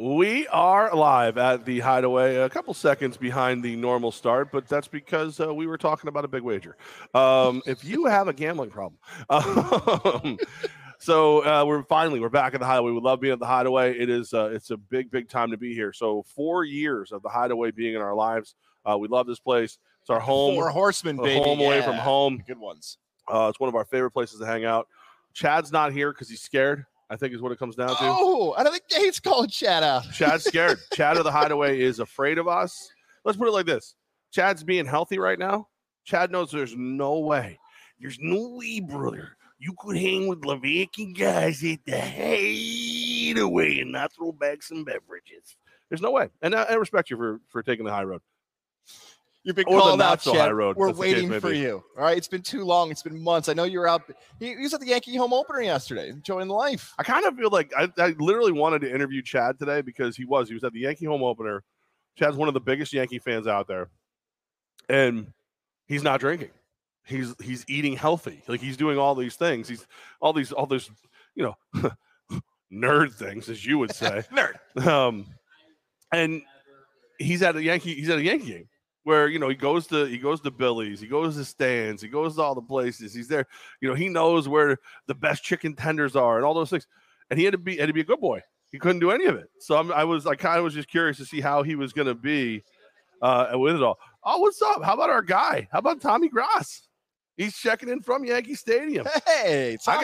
We are live at the Hideaway, a couple seconds behind the normal start, but that's because uh, we were talking about a big wager. Um, if you have a gambling problem, um, so uh, we're finally we're back at the Hideaway. We love being at the Hideaway. It is uh, it's a big big time to be here. So four years of the Hideaway being in our lives. Uh, we love this place. It's our home, Four horsemen, baby. home away from home. Good ones. Uh, it's one of our favorite places to hang out. Chad's not here because he's scared. I think is what it comes down to. Oh, I don't think Gates called Chad out. Chad's scared. Chad of the Hideaway is afraid of us. Let's put it like this: Chad's being healthy right now. Chad knows there's no way, there's no way, brother. You could hang with Levack and Goz at the Hideaway and not throw back some beverages. There's no way, and I, I respect you for for taking the high road. You've been Or called out, so Chad. We're case waiting for you. All right, it's been too long. It's been months. I know you're out. He, he was at the Yankee home opener yesterday, enjoying life. I kind of feel like I, I literally wanted to interview Chad today because he was he was at the Yankee home opener. Chad's one of the biggest Yankee fans out there, and he's not drinking. He's he's eating healthy. Like he's doing all these things. He's all these all these you know nerd things, as you would say. Nerd. um, and he's at a Yankee. He's at a Yankee game where you know he goes to he goes to Billy's, he goes to stands, he goes to all the places. He's there. You know he knows where the best chicken tenders are and all those things. And he had to be had to be a good boy. He couldn't do any of it. So I'm, I was I kind of was just curious to see how he was going to be uh, with it all. Oh, what's up? How about our guy? How about Tommy Gross? He's checking in from Yankee Stadium. Hey, Tom.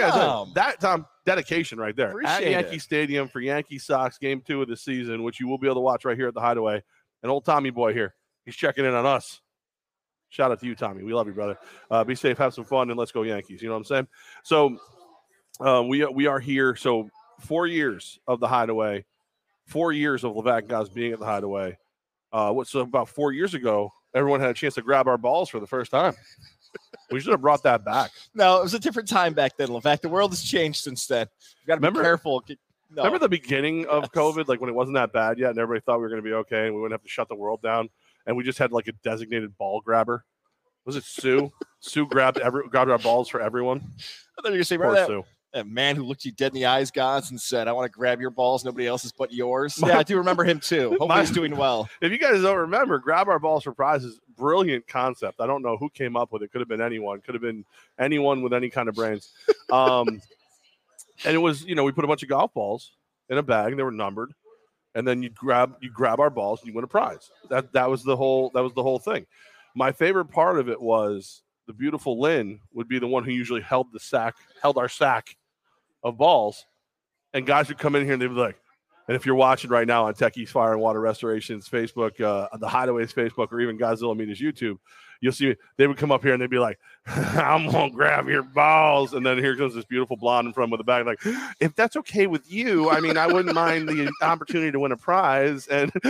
You, that Tom dedication right there at Appreciate Yankee it. Stadium for Yankee Sox game two of the season, which you will be able to watch right here at the Hideaway. And old Tommy boy here, he's checking in on us. Shout out to you, Tommy. We love you, brother. Uh, be safe, have some fun, and let's go Yankees. You know what I'm saying? So uh, we we are here. So four years of the Hideaway, four years of Levack and Goz being at the Hideaway. Uh, what so about four years ago, everyone had a chance to grab our balls for the first time. we should have brought that back. no, it was a different time back then. In fact, the world has changed since then. You got to be Remember- careful. No. Remember the beginning of Yes. COVID, like when it wasn't that bad yet, and everybody thought we were going to be okay, and we wouldn't have to shut the world down, and we just had like a designated ball grabber. Was it Sue? Sue grabbed every grabbed our balls for everyone. I thought you were say, remember that, Sue. that man who looked you dead in the eyes, Goz, and said, "I want to grab your balls, nobody else's but yours." yeah, I do remember him too. Hopefully, My- he's doing well. If you guys don't remember, grab our balls for prizes. Brilliant concept. I don't know who came up with it. Could have been anyone. Could have been anyone with any kind of brains. Um, and it was, you know, we put a bunch of golf balls in a bag. And they were numbered, and then you grab you grab our balls and you win a prize. That that was the whole that was the whole thing. My favorite part of it was the beautiful Lynn would be the one who usually held the sack, held our sack of balls, and guys would come in here and they'd be like, and if you're watching right now on Techies Fire and Water Restoration's Facebook, uh, the Hideaways Facebook, or even Godzilla Media's YouTube, you'll see they would come up here and they'd be like, "I'm gonna grab your balls," and then here comes this beautiful blonde in front with a bag, like, "If that's okay with you, I mean, I wouldn't mind the opportunity to win a prize," and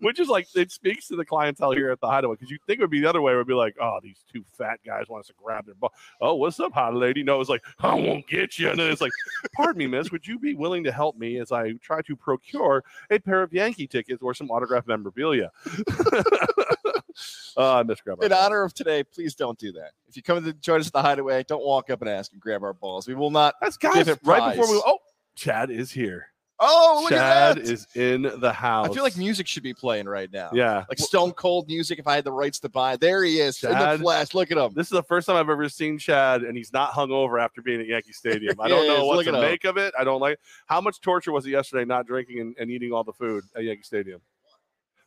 which is like it speaks to the clientele here at the Hideaway because you think it would be the other way, it would be like, "Oh, these two fat guys want us to grab their ball." Oh, what's up, hot lady? No, it's like, "I won't get you," and then it's like, "Pardon me, miss, would you be willing to help me as I try to procure a pair of Yankee tickets or some autographed memorabilia?" Uh, miss grab. In honor of today, please don't do that. If you come to join us at the Hideaway, don't walk up and ask and grab our balls. We will not. That's guys right before we. Oh, Chad is here. Oh, look Chad at that! is in the house. I feel like music should be playing right now. yeah. Like Stone Cold music. If I had the rights to buy, there he is in the flesh. Look at him. This is the first time I've ever seen Chad, and he's not hungover after being at Yankee Stadium. I don't know what look to make of it. I don't like how much torture was it yesterday not drinking and, and eating all the food at Yankee Stadium.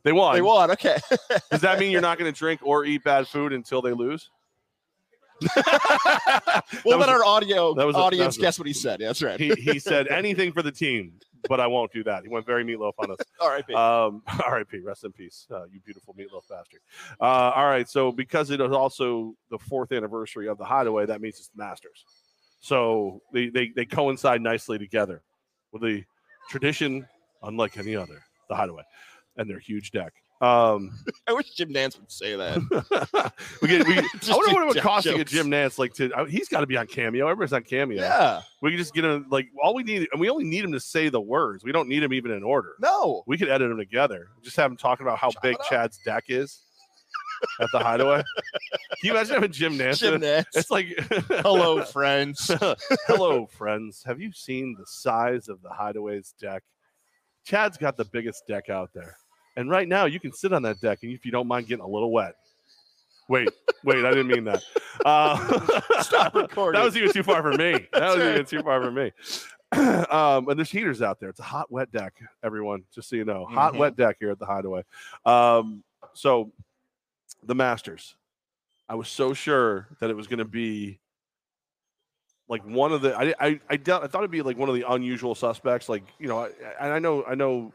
They won. They won. Okay. Does that mean you're not going to drink or eat bad food until they lose? That We'll let our audio that was a- that audience was a- guess what he said. Yeah, that's right. he, he said anything for the team, but I won't do that. He went very meatloaf on us. All right. Um, R.I.P. Rest in peace, uh, you beautiful meatloaf bastard. Uh, all right, so because it is also the fourth anniversary of the Hideaway, that means it's the Masters. So they, they they coincide nicely together with the tradition, unlike any other, the Hideaway, and their huge deck. Um, I wish Jim Nantz would say that. we get, we, I wonder what it would cost to get. Jim Nantz like to. He's got to be on Cameo. Everybody's on Cameo. Yeah. We can just get him like all we need, and we only need him to say the words. We don't need him even in order. No. We could edit them together. Just have him talking about how Chop big up. Chad's deck is. at the Hideaway. Can you imagine having Jim Nantz? Jim? Nantz. It's like, Hello, friends. hello, friends. Have you seen the size of the Hideaway's deck? Chad's got the biggest deck out there, and right now you can sit on that deck, and if you don't mind getting a little wet. Wait, wait, I didn't mean that. Uh, Stop recording. that was even too far for me. That was right. even too far for me. um, and there's heaters out there. It's a hot, wet deck, everyone. Just so you know, hot, Mhm. wet deck here at the Hideaway. Um, so the Masters. I was so sure that it was going to be like one of the. I I I, doubt, I thought it'd be like one of the unusual suspects. Like you know, I, and I know I know.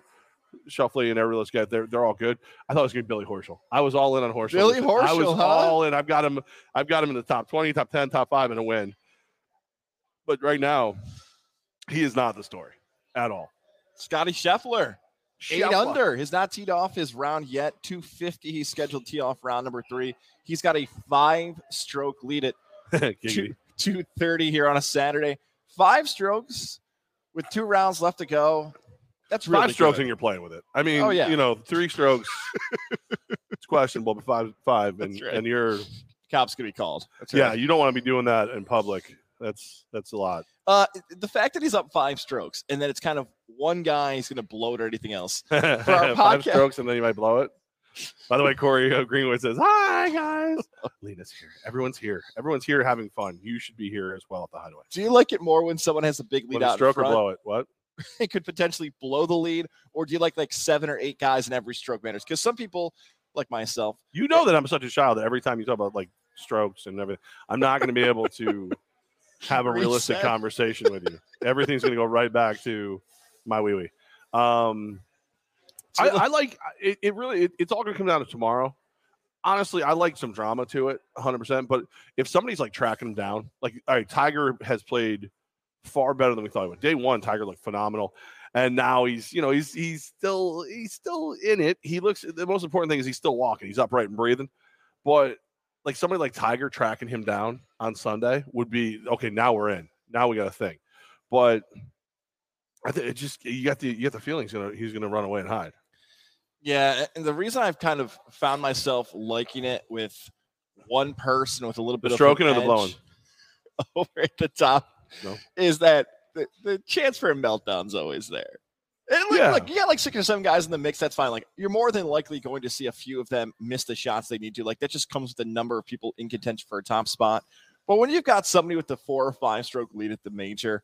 Shuffley and every those guys, they're they're all good. I thought it was gonna be Billy Horschel. I was all in on Horschel. Billy Horschel, I was huh? all in. I've got him. I've got him in the top twenty, top ten, top five in a win. But right now, he is not the story at all. Scotty Scheffler. Eight under. Has not teed off his round yet. 250. He's scheduled tee off round number three. He's got a five stroke lead at Giggity. 230 here on a Saturday. Five strokes with two rounds left to go. That's really five strokes good. and you're playing with it. I mean, Oh, yeah. you know, three strokes. it's questionable, but five, five, and right. and you're Cop's gonna be called. Yeah, you don't want to be doing that in public. That's that's a lot. Uh, the fact that he's up five strokes and that it's kind of one guy is gonna blow it or anything else. five podcast- strokes and then you might blow it. By the way, Corey uh, Greenwood says, "Hi guys, Lena's here. Everyone's here. Everyone's here having fun. You should be here as well at the Hideaway. Do you like it more when someone has a big lead Let out a stroke or blow it. What? It could potentially blow the lead, or do you like like seven or eight guys in every stroke matters? Because some people, like myself, You know that I'm such a child that every time you talk about like strokes and everything, I'm not going to be able to have a realistic Reset. conversation with you. Everything's going to go right back to my wee wee. Um, I, I like it. It really, it, it's all going to come down to tomorrow. Honestly, I like some drama to it, 100. percent But if somebody's like tracking him down, like all right, Tiger has played far better than we thought he would. Day one, Tiger looked phenomenal, and now he's, you know, he's he's still he's still in it. He looks. The most important thing is he's still walking. He's upright and breathing. But like somebody like Tiger tracking him down on Sunday would be okay. Now we're in. Now we got a thing. But I think it just you got the you got the feeling he's gonna he's gonna run away and hide. Yeah, and the reason I've kind of found myself liking it with one person with a little bit The of stroking or the blowing? over at the top No. is that the, the chance for a meltdown's always there. And like, Yeah. like you got like six or seven guys in the mix, that's fine. Like you're more than likely going to see a few of them miss the shots they need to. Like that just comes with the number of people in contention for a top spot. But when you've got somebody with the four or five stroke lead at the major,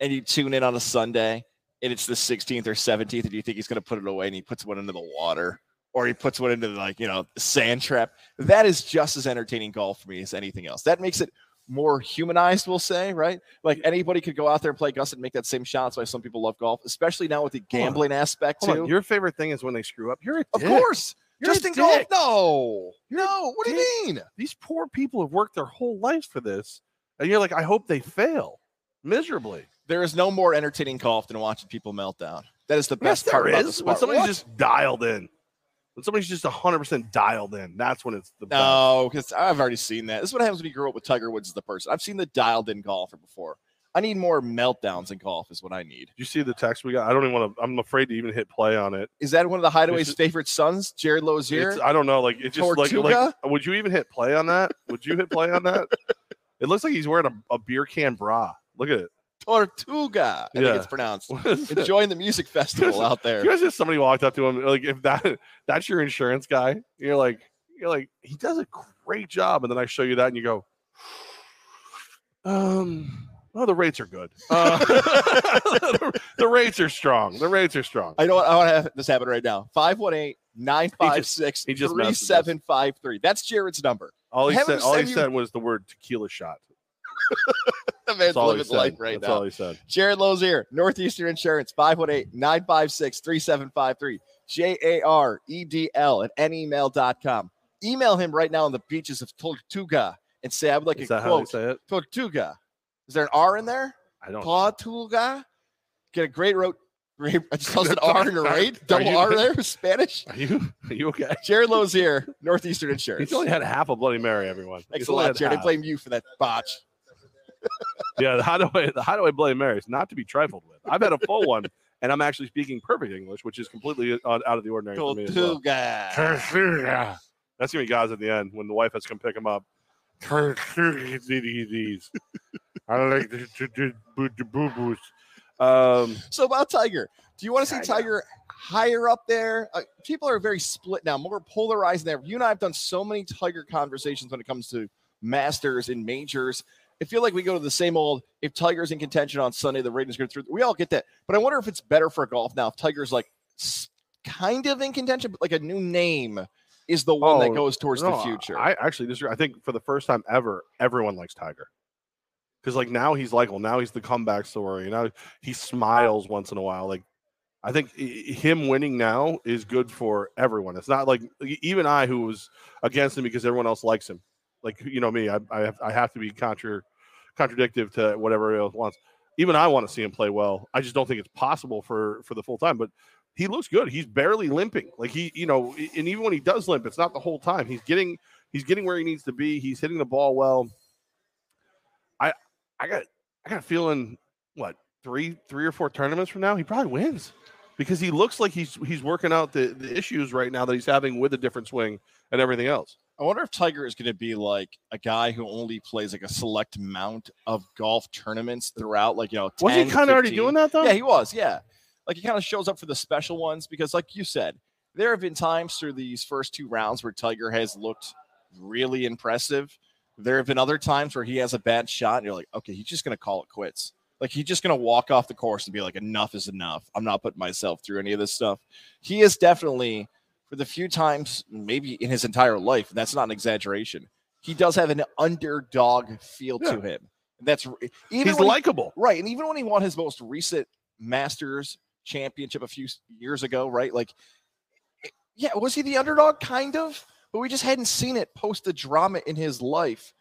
and you tune in on a Sunday and it's the 16th or 17th, and you think he's going to put it away, and he puts one into the water, or he puts one into the, like you know the sand trap. That is just as entertaining golf for me as anything else. That makes it more humanized, we'll say, right? Like anybody could go out there and play Gus and make that same shot. That's why some people love golf, especially now with the gambling aspect too. Your favorite thing is when they screw up. You're a of course, You're just a in golf. dick. No, You're no. What do you mean? These poor people have worked their whole lives for this, and you're like, I hope they fail miserably. There is no more entertaining golf than watching people melt down. That is the Yes, best part there is. When somebody's just dialed in, when somebody's just 100 percent dialed in, that's when it's the best. No, because I've already seen that. This is what happens when you grow up with Tiger Woods as the person. I've seen the dialed in golfer before. I need more meltdowns in golf, is what I need. Did you see the text we got? I don't even want to. I'm afraid to even hit play on it. Is that one of the Hideaway's It's- favorite sons, Jared Lozier? It's, I don't know. Like it just like, like would you even hit play on that? Would you hit play on that? It looks like he's wearing a, a beer can bra. Look at it. Tortuga, I Yeah. think it's pronounced. Enjoying the music festival out there. You guys if somebody walked up to him like if that that's your insurance guy, you're like you're like he does a great job, and then I show you that and you go, um, oh the rates are good. Uh, the, the rates are strong. The rates are strong. I know what I want to have this happen right now. 518 956 he just messaged us. 3753. That's Jared's number. All he have said, all he you- said was the word tequila shot. The man's That's all he living said. life right That's now. all he said. Jared Lozier, Northeastern Insurance, 518-956-3753. J-A-R-E-D-L at anymail.com. Email him right now on the beaches of Tortuga and say, I would like Is a that how they quote. say it? Tortuga. Is there an R in there? I don't. Tortuga. Get a great road. Great, I just tossed an R in a. Are Double you- R there, Spanish. Are you are you okay? Jared Lozier, Northeastern Insurance. He's only had half a Bloody Mary. Everyone. Thanks He's a only lot, had Jared. I half. blame you for that botch. Yeah, how the hideaway, the hideaway Bloody Mary is not to be trifled with. I've had a full one, and I'm actually speaking perfect English, which is completely out out of the ordinary for me. As well. Tortuga. Tortuga. That's gonna be guys at the end when the wife has to come pick him up. DVDs. I like the, the, the, the boo boos. Um, So about Tiger, do you want to see Tiger. Tiger higher up there? Uh, people are very split now, more polarized there. You and I have done so many Tiger conversations when it comes to Masters and majors. I feel like we go to the same old. If Tiger's in contention on Sunday, the ratings go through. We all get that, but I wonder if it's better for golf now if Tiger's like kind of in contention, but like a new name is the one that Oh, goes towards the future. I actually disagree. I think for the first time ever, everyone likes Tiger. Because like now he's likable. Now he's the comeback story. Now he smiles once in a while. Like I think him winning now is good for everyone. It's not like even I who was against him because everyone else likes him. Like you know me, I I have, I have to be contra contradictive to whatever else wants. Even I want to see him play well. I just don't think it's possible for for the full time. But he looks good. He's barely limping. Like he, you know, and even when he does limp, it's not the whole time. He's getting he's getting where he needs to be. He's hitting the ball well. I I got I got a feeling what three three or four tournaments from now he probably wins because he looks like he's he's working out the, the issues right now that he's having with a different swing and everything else. I wonder if Tiger is going to be like a guy who only plays like a select amount of golf tournaments throughout, like you know, Was he 10, kind of already doing that though? Yeah, he was. Yeah, like he kind of shows up for the special ones because, like you said, there have been times through these first two rounds where Tiger has looked really impressive. There have been other times where he has a bad shot, and you're like, okay, he's just going to call it quits. Like he's just going to walk off the course and be like, enough is enough. I'm not putting myself through any of this stuff. He is definitely, for the few times, maybe in his entire life, and that's not an exaggeration. He does have an underdog feel Yeah. to him. That's even he's likable. Right. And even when he won his most recent Masters championship a few years ago, right? Like, eh, yeah, was he the underdog? Kind of. But we just hadn't seen it post the drama in his life.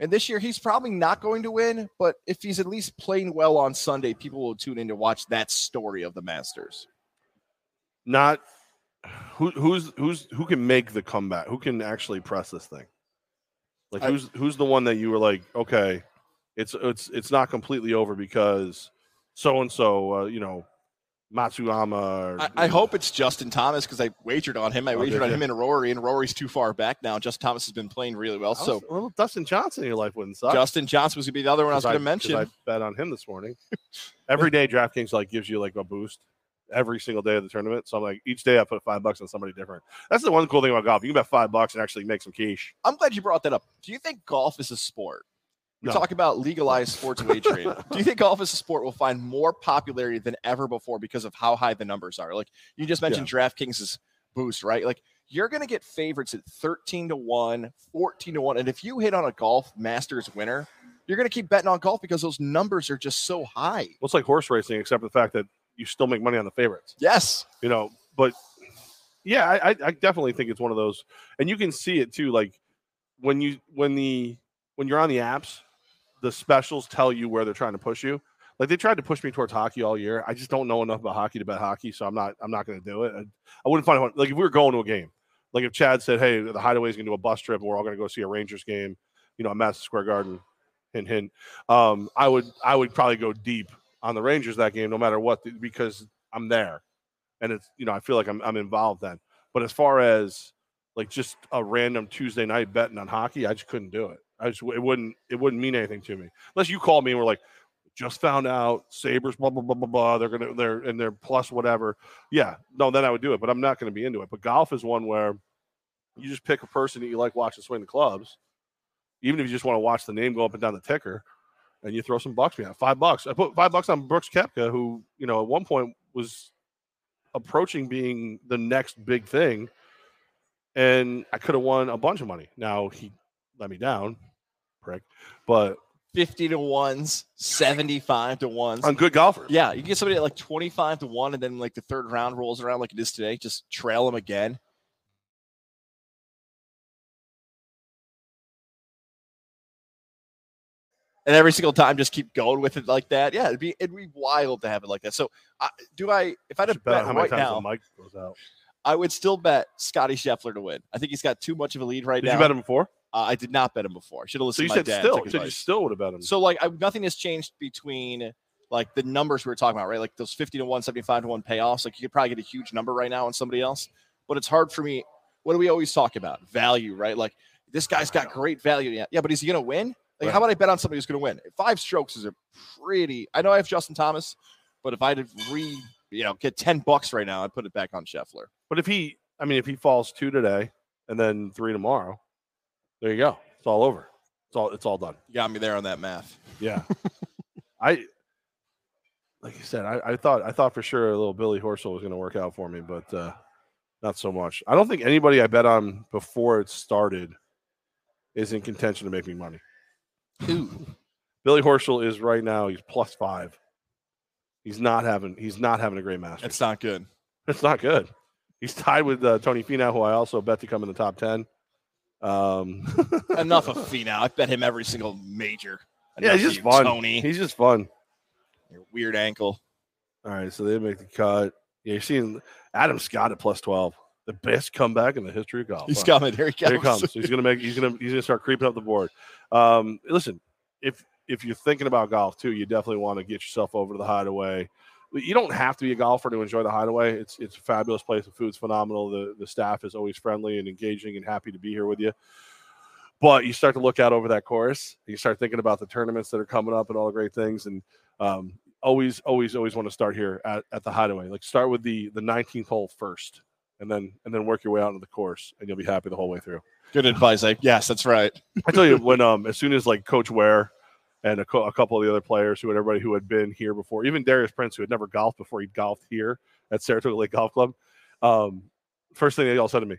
And this year, he's probably not going to win. But if he's at least playing well on Sunday, people will tune in to watch that story of the Masters. Not who who's who's who can make the comeback? Who can actually press this thing? Like I- who's who's the one that you were like, okay, it's it's it's not completely over because so and so, you know, Matsuyama. Or, I, I hope it's Justin Thomas because I wagered on him. I wagered on him and Rory, and Rory's too far back now. Justin Thomas has been playing really well. Was- So little Dustin Johnson in your life wouldn't suck. Justin Johnson was going to be the other one I was going to 'cause mention. I bet on him this morning. Every day, DraftKings like gives you like a boost every single day of the tournament. So I'm like, each day I put five bucks on somebody different. That's the one cool thing about golf. You can bet five bucks and actually make some quiche. I'm glad you brought that up. Do you think golf is a sport? We No. talk about legalized sports wagering. Do you think golf as a sport will find more popularity than ever before because of how high the numbers are? Like you just mentioned DraftKings' boost, right? Like you're going to get favorites at 13 to 1, 14 to 1. And if you hit on a golf masters winner, you're going to keep betting on golf because those numbers are just so high. Well, it's like horse racing, except for the fact that you still make money on the favorites. Yes. You know, but yeah, I, I, definitely think it's one of those, and you can see it too. Like when you when the when you're on the apps, the specials tell you where they're trying to push you. Like they tried to push me towards hockey all year. I just don't know enough about hockey to bet hockey, so I'm not I'm not going to do it. I, I wouldn't find it like if we were going to a game, like if Chad said, "Hey, the Hideaway's going to do a bus trip, and we're all going to go see a Rangers game," you know, at Madison Square Garden, hint hint. Um, I would I would probably go deep on the Rangers that game, no matter what, because I'm there, and it's you know I feel like I'm I'm involved then. But as far as like just a random Tuesday night betting on hockey, I just couldn't do it. I just it wouldn't it wouldn't mean anything to me unless you called me and were like, just found out Sabres blah blah blah blah blah. They're gonna they're and they're plus whatever. Yeah, no, then I would do it. But I'm not gonna be into it. But golf is one where you just pick a person that you like watching swing the clubs, even if you just want to watch the name go up and down the ticker, and you throw some bucks behind five bucks. I put five bucks on Brooks Koepka, who you know at one point was approaching being the next big thing, and I could have won a bunch of money. Now he let me down, prick. But 50 to 1s, 75 to 1s. on good golfers, Yeah, you can get somebody at like 25 to 1, and then like the third round rolls around like it is today. Just trail them again. And every single time, just keep going with it like that. Yeah, it'd be it'd be wild to have it like that. So, uh, do I? If I had to bet how right now, mic goes out. I would still bet Scotty Scheffler to win. I think he's got too much of a lead right Did now. you bet him before? Uh, I did not bet him before. Should have So listened you to my said dad. still. took You still would have bet him. So like I, nothing has changed between like the numbers we were talking about, right? Like those 50 to 1, 75 to 1 payoffs. Like you could probably get a huge number right now on somebody else, but it's hard for me. what do we always talk about? Value, right? Like this guy's got great value. Yeah, yeah, but is he going to win? Like, Right. how about I bet on somebody who's going to win? Five strokes is a pretty. I know I have Justin Thomas, but if I had to re, you know, get ten bucks right now, I'd put it back on Scheffler. But if he, I mean, if he falls two today and then three tomorrow, there you go. It's all over. It's all it's all done. You got me there on that math. Yeah. I like you said, I, I thought I thought for sure a little Billy Horschel was going to work out for me, but uh, not so much. I don't think anybody I bet on before it started is in contention to make me money. Billy Horschel is right now. He's plus five. He's not having. He's not having a great match. It's not good. It's not good. He's tied with uh, Tony Finau, who I also bet to come in the top ten. Um, Enough of Finau. I bet him every single major. yeah, he's just fun. Tony, He's just fun. your weird ankle. All right, so they make the cut. Yeah, you're seeing Adam Scott at plus twelve, the best comeback in the history of golf. He's Huh? coming. Here he comes. Here he comes. He's gonna make. He's gonna. He's gonna start creeping up the board. Um, listen, if if you're thinking about golf too, you definitely want to get yourself over to the Hideaway. You don't have to be a golfer to enjoy the Hideaway. It's it's a fabulous place. The food's phenomenal. The the staff is always friendly and engaging and happy to be here with you. But you start to look out over that course. You start thinking about the tournaments that are coming up and all the great things. And um, always, always, always want to start here at, at the Hideaway. Like start with the the 19th hole first, and then and then work your way out into the course, and you'll be happy the whole way through. Good advice. I, yes, that's right. I tell you, when um, as soon as like Coach Ware and a, co- a couple of the other players who had everybody who had been here before, even Darius Prince, who had never golfed before, he golfed here at Saratoga Lake Golf Club. Um, first thing they all said to me,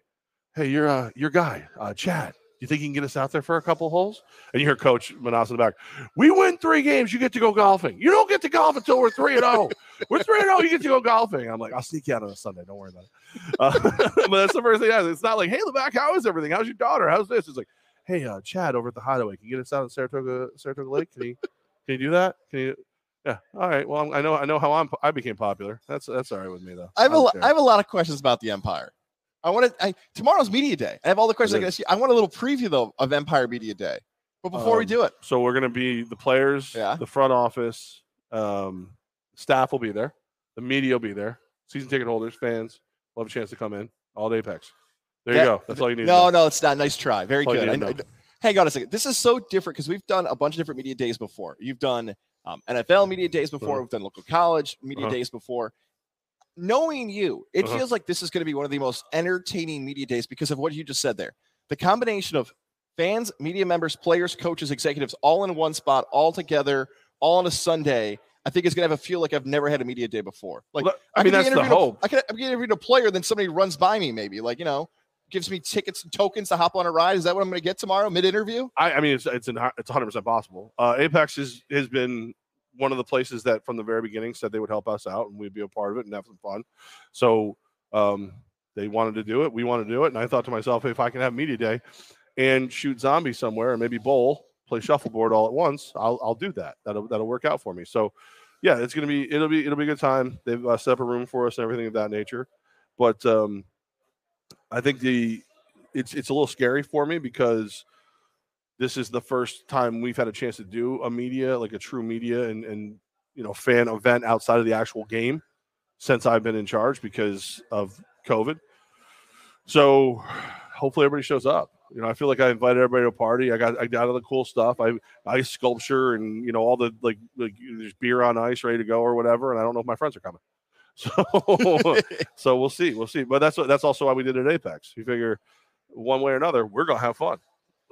"Hey, you're uh, your guy, uh, Chad. You think you can get us out there for a couple holes?" And you hear Coach Menas in the back, "We win three games, you get to go golfing. You don't get to golf until we're three and zero. We're three and zero. You get to go golfing." I'm like, "I'll sneak you out on a Sunday. Don't worry about it." Uh, but that's the first thing. I. It's not like, "Hey, Levack, how is everything? How's your daughter? How's this?" It's like, "Hey, uh, Chad over at the Hideaway, can you get us out in Saratoga Saratoga Lake? Can you can you do that? Can you?" Yeah. All right. Well, I'm- I know I know how I'm I became popular. That's that's all right with me though. I have a lo- care. I have a lot of questions about the Empire. I want to. I tomorrow's media day. I have all the questions I It can ask you. I want a little preview though of Empire Media Day. But before we Um, do it, So we're gonna be the players, Yeah. the front office, um, staff will be there, the media will be there, season ticket holders, fans will have a chance to come in. All day Apex. There That- you go. That's all you need. to no, no, it's not. Nice try. Very good. I, I- hang on a second. This is so different because we've done a bunch of different media days before. You've done um, NFL media days before. Uh-huh. We've done local college media Uh-huh. days before. Knowing you, it Uh-huh. feels like this is going to be one of the most entertaining media days because of what you just said there. The combination of fans, media members, players, coaches, executives, all in one spot, all together, all on a Sunday. I think it's going to have a feel like I've never had a media day before. Like, Well, I mean, could that's the hope. I could I'm interviewed a player, then somebody runs by me, maybe like you know, gives me tickets and tokens to hop on a ride. Is that what I'm going to get tomorrow, mid interview? I, I mean, it's it's an, it's 100 percent possible. Uh, Apex is, has been one of the places that from the very beginning said they would help us out and we'd be a part of it and have some fun. So um, they wanted to do it. We wanted to do it, and I thought to myself, if I can have media day and shoot zombie somewhere and maybe bowl, play shuffleboard all at once, I'll I'll do that. That'll that'll work out for me. So yeah, it's gonna be it'll be it'll be a good time. They've uh, set up a room for us and everything of that nature. But um, I think the it's it's a little scary for me because this is the first time we've had a chance to do a media like a true media and and you know fan event outside of the actual game since I've been in charge because of COVID. So hopefully everybody shows up. You know, I feel like I invited everybody to a party. I got I got all the cool stuff. I ice sculpture and you know all the like like there's beer on ice ready to go or whatever. And I don't know if my friends are coming. So so we'll see. We'll see. But that's what that's also why we did it at Apex. We figure one way or another, we're gonna have fun.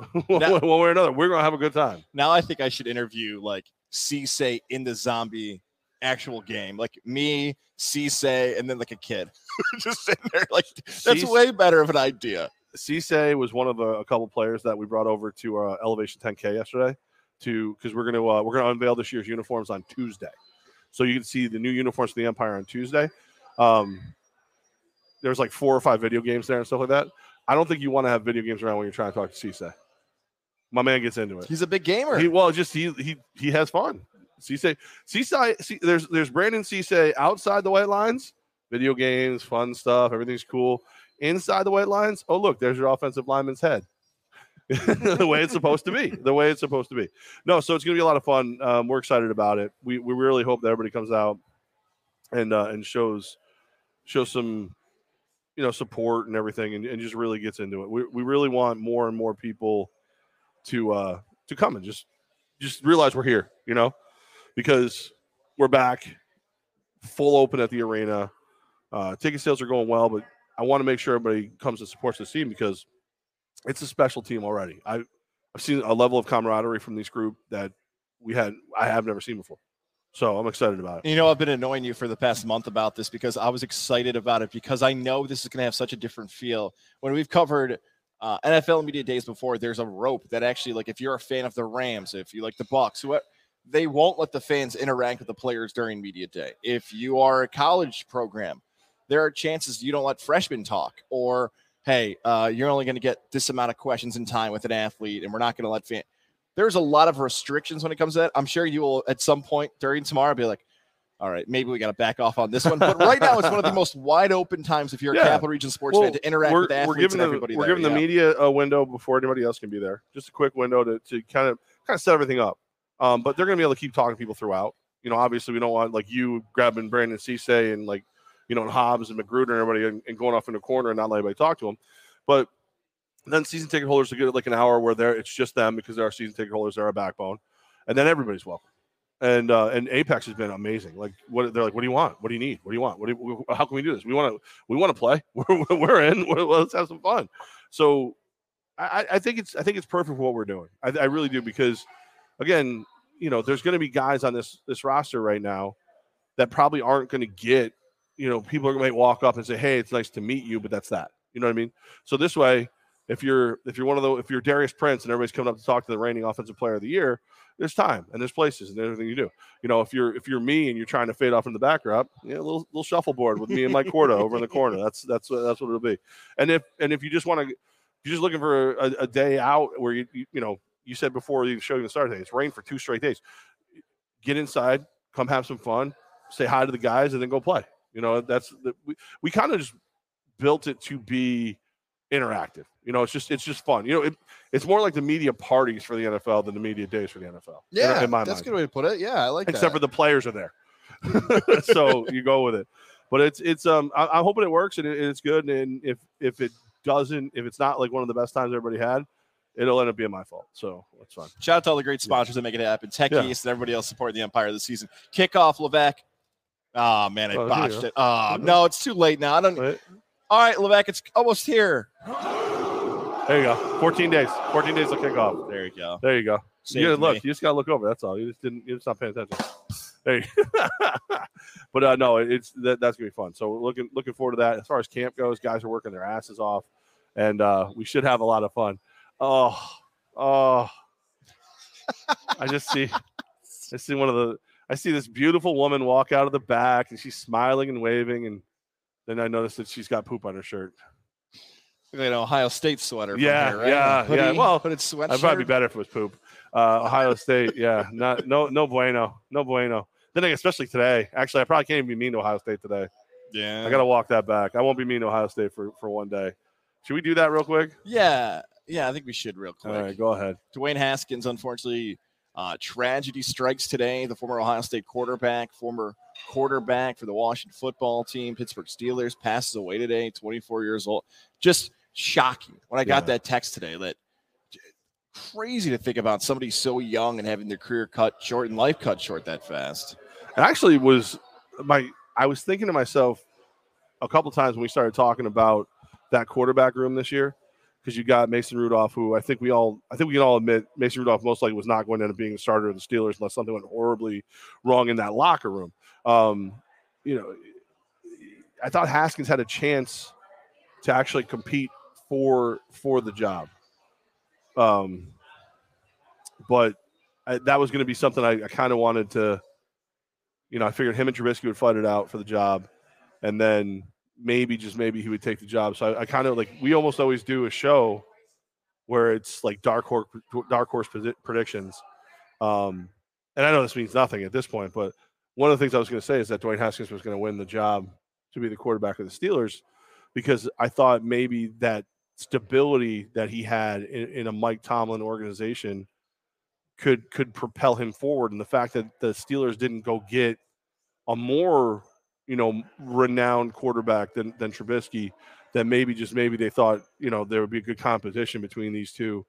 one, Now- way, one way or another, we're gonna have a good time. Now I think I should interview like Cisse in the zombie actual game, like me, Cisse, and then like a kid just sitting there. Like that's Cisse- way better of an idea. Cisse was one of the, a couple players that we brought over to uh, Elevation 10K yesterday, to because we're gonna uh, we're gonna unveil this year's uniforms on Tuesday, so you can see the new uniforms for the Empire on Tuesday. Um, there's like four or five video games there and stuff like that. I don't think you want to have video games around when you're trying to talk to Cisse. My man gets into it. He's a big gamer. He well, just he he he has fun. Cisse, Cisse, see, there's there's Brandon Cisse outside the white lines, video games, fun stuff, everything's cool. Inside the white lines, oh look, there's your offensive lineman's head. the way it's supposed to be. The way it's supposed to be. No, so it's gonna be a lot of fun. Um, we're excited about it. We we really hope that everybody comes out and uh, and shows shows some you know support and everything, and, and just really gets into it. We we really want more and more people to uh to come and just just realize we're here, you know, because we're back, full open at the arena. Uh, ticket sales are going well, but I want to make sure everybody comes and supports the team because it's a special team already. I, I've seen a level of camaraderie from this group that we had I have never seen before. So I'm excited about it. You know, I've been annoying you for the past month about this because I was excited about it because I know this is going to have such a different feel. When we've covered uh, NFL media days before, there's a rope that actually, like, if you're a fan of the Rams, if you like the Bucks, whoever, they won't let the fans interact with the players during media day. If you are a college program, there are chances you don't let freshmen talk or hey, uh, you're only going to get this amount of questions in time with an athlete, and we're not going to let fan. There's a lot of restrictions when it comes to that. I'm sure you will at some point during tomorrow be like, all right, maybe we got to back off on this one. But right now, it's one of the most wide open times if you're Yeah. a Capital Region sports Well, fan to interact with athletes we're giving and the, everybody. we're there, giving the yeah. media a window before anybody else can be there. Just a quick window to, to kind of kind of set everything up. Um, but they're going to be able to keep talking to people throughout. You know, obviously we don't want like you grabbing Brandon Cisse and like you know and Hobbs and Magruder and everybody and, and going off in the corner and not letting anybody talk to them. But then season ticket holders to get like an hour where they're it's just them because they're our season ticket holders, they're our backbone, and then everybody's welcome. And uh, and Apex has been amazing. Like what they're like, what do you want? What do you need? What do you want? What do you, how can we do this? We want to we want to play. We're, we're in. Well, let's have some fun. So I, I think it's I think it's perfect for what we're doing. I, I really do because again, you know, there's going to be guys on this this roster right now that probably aren't going to get. You know, people are walk up and say, "Hey, it's nice to meet you," but that's that. You know what I mean? So this way, if you're if you're one of the if you're Darius Prince and everybody's coming up to talk to the reigning offensive player of the year, there's time and there's places and everything you do. You know, if you're if you're me and you're trying to fade off in the backdrop, yeah, a little little shuffleboard with me and Mike Corda over in the corner. That's that's what that's what it'll be. And if and if you just want to, you're just looking for a, a day out where you, you you know you said before the show even started, it's rained for two straight days. Get inside, come have some fun, say hi to the guys, and then go play. You know, that's the, we, we kind of just built it to be interactive. You know, it's just it's just fun. You know, it, it's more like the media parties for the NFL than the media days for the NFL. Yeah, in, my that's a good way to put it. Yeah, I like Except that. for the players are there, so you go with it. But it's it's um I, I'm hoping it works and it, it's good. And if if it doesn't, if it's not like one of the best times everybody had, it'll end up being my fault. So that's fine. Shout out to all the great sponsors that make it happen. Tech Yeah. East and everybody else supporting the Empire this season. Kickoff, Levack. Oh man, I Oh, botched go. it. Oh no, it's too late now. I don't. Right? All right, Levack, it's almost here. There you go. 14 days. 14 days to kick off. There you go. There you go. Saved You look, me. you just gotta look over. That's all. You just didn't. You just not paying attention. Hey, but uh, no, it's that, that's gonna be fun. So looking looking forward to that. As far as camp goes, guys are working their asses off, and uh, we should have a lot of fun. Oh, oh, I just see, I see one of the, I see this beautiful woman walk out of the back, and she's smiling and waving, and then I noticed that she's got poop on her shirt. At an Ohio State sweater. Yeah, here, right? yeah, Hoodie, yeah. Well, hooded sweatshirt. I'd probably be better if it was poop. Uh, Ohio State, yeah, not no no bueno, no bueno. Then especially today. Actually, I probably can't even be mean to Ohio State today. Yeah. I got to walk that back. I won't be mean to Ohio State for for one day. Should we do that real quick? Yeah, yeah. I think we should real quick. All right, go ahead. Dwayne Haskins, unfortunately, uh, tragedy strikes today. The former Ohio State quarterback, former quarterback for the Washington football team, Pittsburgh Steelers, passes away today, 24 years old. Just shocking. When I got Yeah. that text today, that crazy to think about somebody so young and having their career cut short and life cut short that fast. It actually was my. I was thinking to myself a couple times when we started talking about that quarterback room this year because you got Mason Rudolph, who I think we all, I think we can all admit, Mason Rudolph most likely was not going to end up being a starter of the Steelers unless something went horribly wrong in that locker room. Um, you know, I thought Haskins had a chance to actually compete for for the job. Um, but I, that was going to be something I, I kind of wanted to. You know, I figured him and Trubisky would fight it out for the job, and then maybe just maybe he would take the job. So I, I kind of like we almost always do a show where it's like dark horse dark horse predictions. Um, and I know this means nothing at this point, but one of the things I was going to say is that Dwayne Haskins was going to win the job to be the quarterback of the Steelers because I thought maybe that stability that he had in, in a Mike Tomlin organization could could propel him forward. And the fact that the Steelers didn't go get a more you know renowned quarterback than than Trubisky that maybe just maybe they thought you know there would be a good competition between these two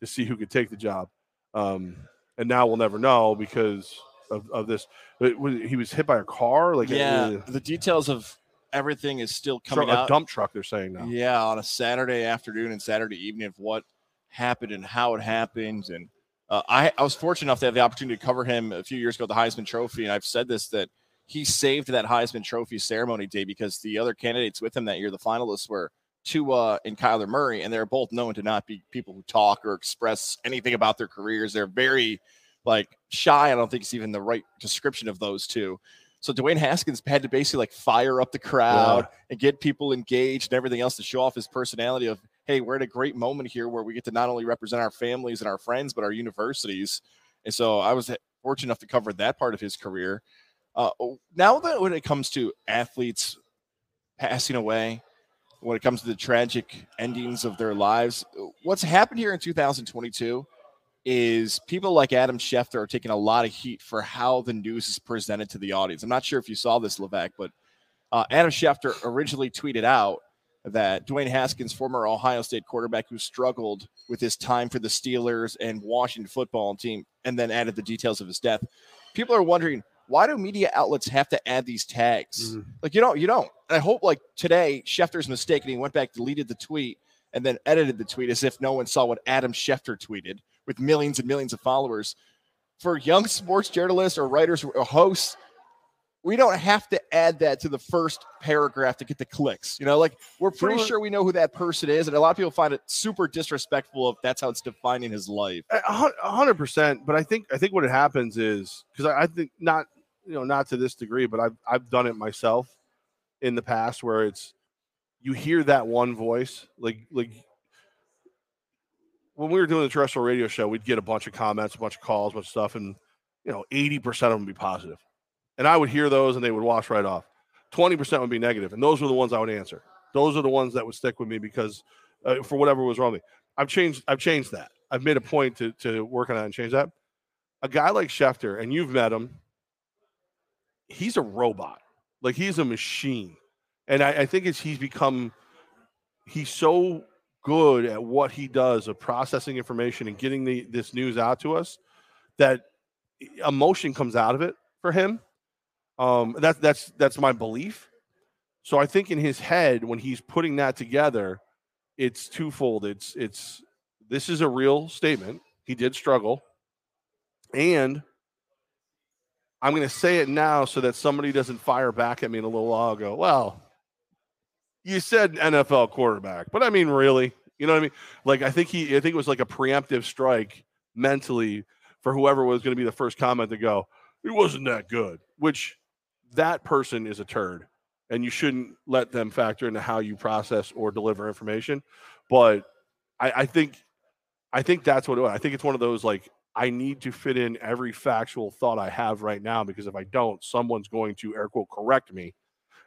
to see who could take the job. Um, and now we'll never know because of, of this. Was- he was hit by a car, like yeah, a, the details of everything is still coming a out. dump truck. They're saying now. Yeah, on a Saturday afternoon and Saturday evening of what happened and how it happened. And uh, I, I was fortunate enough to have the opportunity to cover him a few years ago, at the Heisman Trophy. And I've said this that he saved that Heisman Trophy ceremony day because the other candidates with him that year, the finalists were Tua and Kyler Murray, and they're both known to not be people who talk or express anything about their careers. They're very like shy. I don't think it's even the right description of those two. So Dwayne Haskins had to basically like fire up the crowd and get people engaged and everything else to show off his personality of, hey, we're at a great moment here where we get to not only represent our families and our friends, but our universities. And so I was fortunate enough to cover that part of his career. Uh, now that when it comes to athletes passing away, when it comes to the tragic endings of their lives, what's happened here in 2022 is people like Adam Schefter are taking a lot of heat for how the news is presented to the audience. I'm not sure if you saw this, Levack, but uh, Adam Schefter originally tweeted out that Dwayne Haskins, former Ohio State quarterback who struggled with his time for the Steelers and Washington football team, and then added the details of his death. People are wondering why do media outlets have to add these tags? Mhm. Like you don't, you don't. And I hope like today Schefter's mistaken. He went back, deleted the tweet, and then edited the tweet as if no one saw what Adam Schefter tweeted with millions and millions of followers. For young sports journalists or writers or hosts, we don't have to add that to the first paragraph to get the clicks. You know, like we're pretty what? sure we know who that person is, and a lot of people find it super disrespectful if that's how it's defining his life. A hundred percent. But I think I think what it happens is because I, I think not you know not to this degree, but I've I've done it myself in the past where it's you hear that one voice like like when we were doing the terrestrial radio show, we'd get a bunch of comments, a bunch of calls, a bunch of stuff, and you know eighty percent of them would be positive, and I would hear those and they would wash right off. Twenty percent would be negative, and those were the ones I would answer. Those are the ones that would stick with me because uh, for whatever was wrong with me. I've changed. I've changed that. I've made a point to to work on that and change that. A guy like Schefter, and you've met him. He's a robot. Like he's a machine, and I, I think it's he's become. He's so good at what he does of processing information and getting the this news out to us that emotion comes out of it for him. Um, that's that's that's my belief. So I think in his head when he's putting that together, it's twofold. It's it's this is a real statement. He did struggle, and I'm going to say it now so that somebody doesn't fire back at me in a little while. Go well. You said NFL quarterback, but I mean, really, you know what I mean? Like, I think he, I think it was like a preemptive strike mentally for whoever was going to be the first comment to go. It wasn't that good, which that person is a turd and you shouldn't let them factor into how you process or deliver information. But I, I think I think that's what it was. I think it's one of those like I need to fit in every factual thought I have right now because if I don't, someone's going to air quote correct me,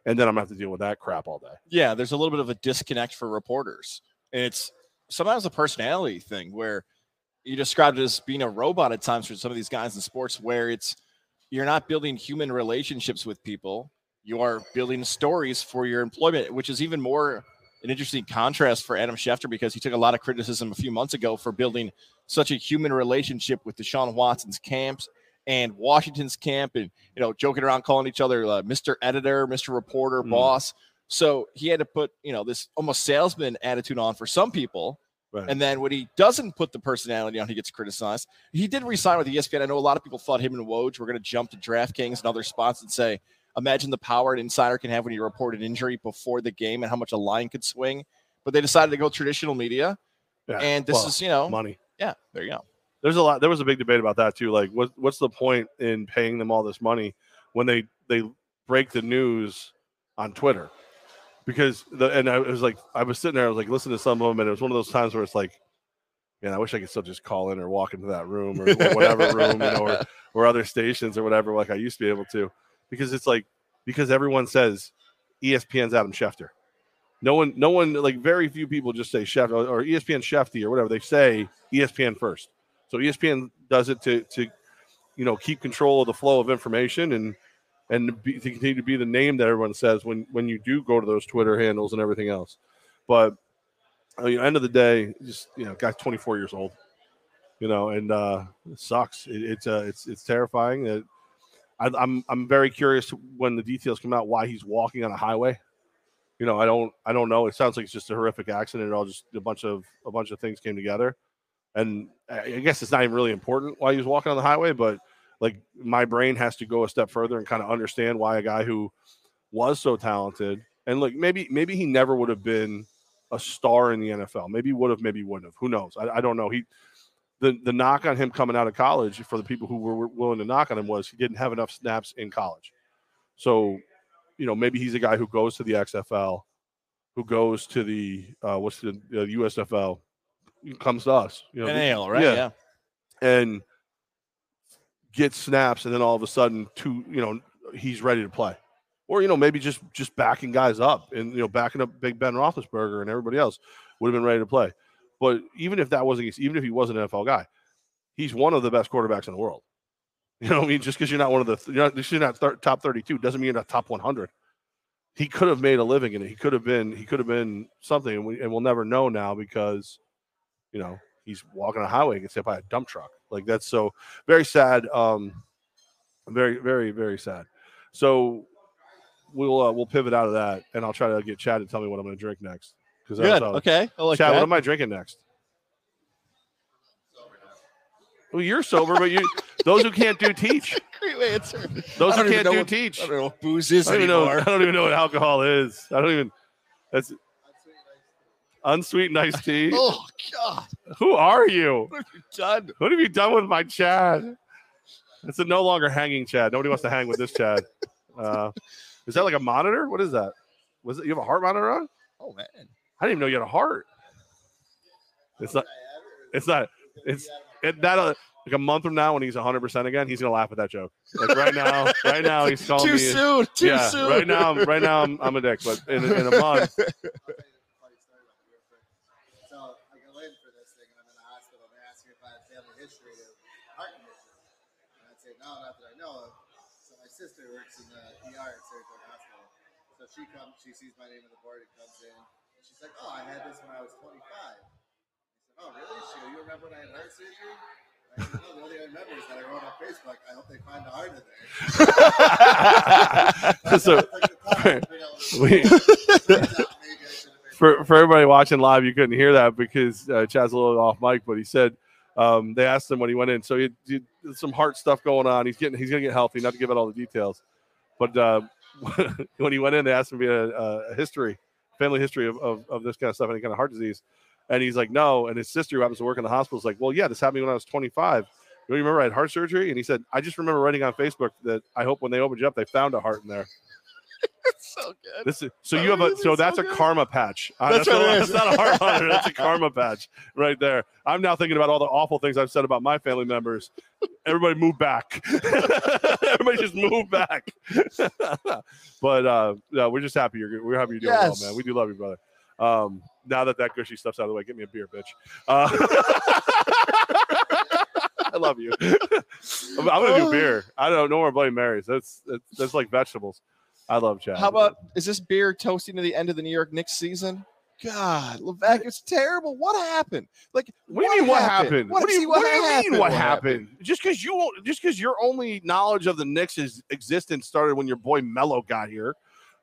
and then I'm gonna have to deal with that crap all day. Yeah, there's a little bit of a disconnect for reporters. And it's sometimes a personality thing where you described it as being a robot at times for some of these guys in sports where it's you're not building human relationships with people. You are building stories for your employment, which is even more an interesting contrast for Adam Schefter because he took a lot of criticism a few months ago for building such a human relationship with Deshaun Watson's camps and Washington's camp and you know joking around calling each other uh, Mr. Editor, Mr. Reporter, Mm. boss. So he had to put, you know, this almost salesman attitude on for some people. Right. And then when he doesn't put the personality on, he gets criticized. He did resign with ESPN. I know a lot of people thought him and Woj were going to jump to DraftKings and other spots and say, imagine the power an insider can have when you report an injury before the game and how much a line could swing. But they decided to go traditional media. Yeah. And this Well, is, you know, money. yeah, there you go. There's a lot. There was a big debate about that too. Like, what what's the point in paying them all this money when they they break the news on Twitter? Because the and I was like, I was sitting there, I was like, listening to some of them, and it was one of those times where it's like, man, I wish I could still just call in or walk into that room or whatever room, you know, or, or other stations or whatever, like I used to be able to. Because it's like, because everyone says ESPN's Adam Schefter. No one, no one, like very few people just say Chef or ESPN Shefty or whatever. They say ESPN first. So ESPN does it to to you know keep control of the flow of information and and be, to continue to be the name that everyone says when when you do go to those Twitter handles and everything else. But at the end of the day, just you know, guy's 24 years old, you know, and uh, it sucks. It, it's uh, it's it's terrifying. That I'm I'm very curious when the details come out why he's walking on a highway. You know, I don't I don't know. It sounds like it's just a horrific accident. It all just a bunch of a bunch of things came together, and I guess it's not even really important why he was walking on the highway, but like my brain has to go a step further and kind of understand why a guy who was so talented and like maybe maybe he never would have been a star in the NFL. Maybe would have, maybe wouldn't have. Who knows? I, I, don't know. He the the knock on him coming out of college for the people who were willing to knock on him was he didn't have enough snaps in college. So, you know, maybe he's a guy who goes to the XFL, who goes to the uh, what's the USFL, comes to us. You know, NAL, right? Yeah. yeah. And get snaps, and then all of a sudden, two, you know, he's ready to play or you know maybe just just backing guys up and you know backing up Big Ben Roethlisberger and everybody else would have been ready to play. But even if that wasn't, even if he wasn't an NFL guy, he's one of the best quarterbacks in the world. You know, I mean, just because you're not one of the, you're not, you're not th- top 32 doesn't mean you're not top 100. He could have made a living in it. He could have been, he could have been something, and, we, and we'll never know now because, you know, he's walking a highway and gets hit by a dump truck. Like that's so very sad. Um, very, very, very sad. So we'll uh, we'll pivot out of that, and I'll try to get Chad to tell me what I'm going to drink next. Because good, okay. I like Chad, that. what am I drinking next? Well, you're sober, but you those who can't do teach. Great answer. Those who can't do what, teach. I don't know what booze is I anymore. Know, I don't even know what alcohol is. I don't even. That's unsweetened iced tea. oh God! Who are you? What have you done? What have you done with my Chad? It's a no longer hanging Chad. Nobody wants to hang with this Chad. Uh, is that like a monitor? What is that? Was it you have a heart monitor on? Oh man, I didn't even know you had a heart. It's not. It's not. It's it, that. Uh, like a month from now, when he's 100 percent again, he's gonna laugh at that joke. Like right now, right now he's calling me. too me. soon. Too yeah, soon. right now, right now I'm, I'm a dick, but in, in a month. No, not that I know of sister works in the ER at Surgeon Hospital. So she comes, she sees my name on the board and comes in. She's like, "Oh, I had this when I was 25." I said, "Oh, really? She, you remember when I had heart surgery?" I said, "No, the only I remember is that I wrote on Facebook. I hope they find the heart in there." so, we, for for everybody watching live, you couldn't hear that because uh, Chad's a little off mic, but he said um, they asked him when he went in. So he, he some heart stuff going on. He's getting he's gonna get healthy. Not to give out all the details, but uh, when he went in, they asked him to be a, a history, family history of, of, of, this kind of stuff, any kind of heart disease. And he's like, no. And his sister, who happens to work in the hospital, is like, well, yeah, this happened when I was 25. You remember I had heart surgery? And he said, I just remember writing on Facebook that I hope when they opened you up, they found a heart in there. so good. This is so you have a so that's so a karma patch. Uh, that's, that's, a, that's not a heart monitor. That's a karma patch right there. I'm now thinking about all the awful things I've said about my family members. Everybody move back. Everybody just move back. but uh, no, we're just happy you're we're happy you're doing yes. well, man. We do love you, brother. Um, now that that gushy stuff's out of the way, get me a beer, bitch. Uh, I love you. I'm gonna do beer. I don't know more Bloody Marys. That's, that's that's like vegetables. I love Chad. How about is this beer toasting to the end of the New York Knicks season? God, Levack, it's terrible. What happened? Like, what, do you mean? What happened? What, what, do you, what, what do you happened? mean? What, happened? happened? Just because you just because your only knowledge of the Knicks' existence started when your boy Mello got here.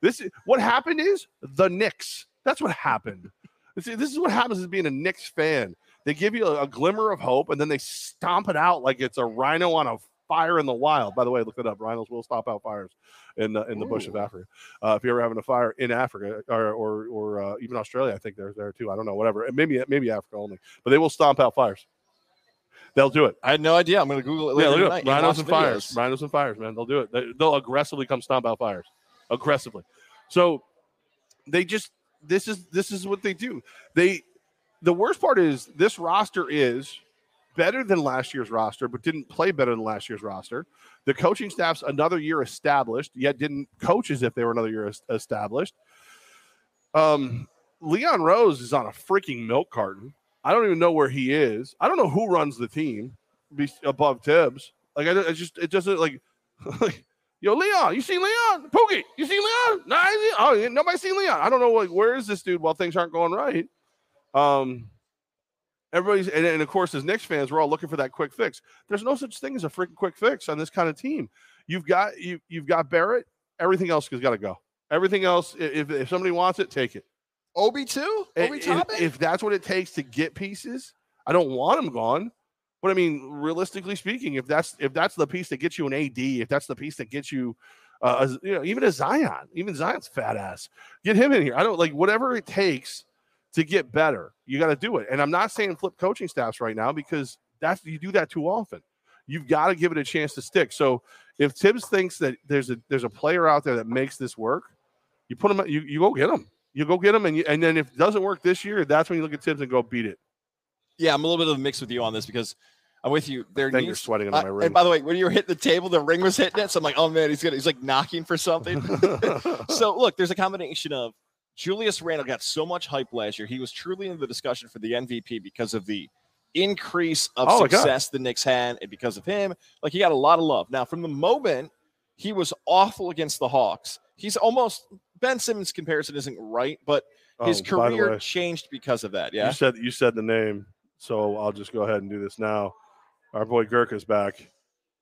This is what happened is the Knicks. That's what happened. this, this is what happens as being a Knicks fan. They give you a, a, glimmer of hope, and then they stomp it out like it's a rhino on a fire in the wild. By the way, look it up. Rhinos will stop out fires in the in the Ooh. bush of Africa. Uh, if you're ever having a fire in Africa or or, or uh, even Australia, I think they're there too. I don't know, whatever. Maybe maybe Africa only, but they will stomp out fires. They'll do it. I had no idea. I'm going to Google it later yeah, tonight. Rhinos and, fires. Rhinos and fires, man. They'll do it. They, they'll aggressively come stomp out fires, aggressively. So they just this is this is what they do. They the worst part is this roster is better than last year's roster, but didn't play better than last year's roster. The coaching staff's another year established, yet didn't coach as if they were another year established. Um, Leon Rose is on a freaking milk carton. I don't even know where he is. I don't know who runs the team above Thibs. Like I, I just it doesn't like, like yo Leon. You see Leon Pookie? You see Leon? Nah. Oh, yeah, nobody's seen Leon. I don't know like where is this dude while things aren't going right. Um, everybody's and, and of course as Knicks fans, we're all looking for that quick fix. There's no such thing as a freaking quick fix on this kind of team. You've got you you've got Barrett. Everything else has got to go. Everything else, if if somebody wants it, take it. Obi too. Obi if, if that's what it takes to get pieces, I don't want them gone. But I mean, realistically speaking, if that's if that's the piece that gets you an AD, if that's the piece that gets you, uh, a- you know, even a Zion, even Zion's fat ass, get him in here. I don't like whatever it takes to get better. You got to do it. And I'm not saying flip coaching staffs right now because that's you do that too often. You've got to give it a chance to stick. So if Thibs thinks that there's a there's a player out there that makes this work, you put him. You you go get him. You go get him, and you, and then if it doesn't work this year, that's when you look at Thibs and go beat it. yeah, I'm a little bit of a mix with you on this because I'm with you. There Then you're sweating Uh, on my ring. and by the way, when you were hitting the table, the ring was hitting it. So I'm like, oh man, he's gonna he's like knocking for something. so look, there's a combination of Julius Randle got so much hype last year. He was truly in the discussion for the MVP because of the increase of Oh, success the Knicks had, and because of him, like he got a lot of love. Now, from the moment he was awful against the Hawks, he's almost Ben Simmons comparison isn't right, but oh, his Oh, career way, changed because of that. Yeah. You said you said the name, so I'll just go ahead and do this now. Our boy Gurk is back,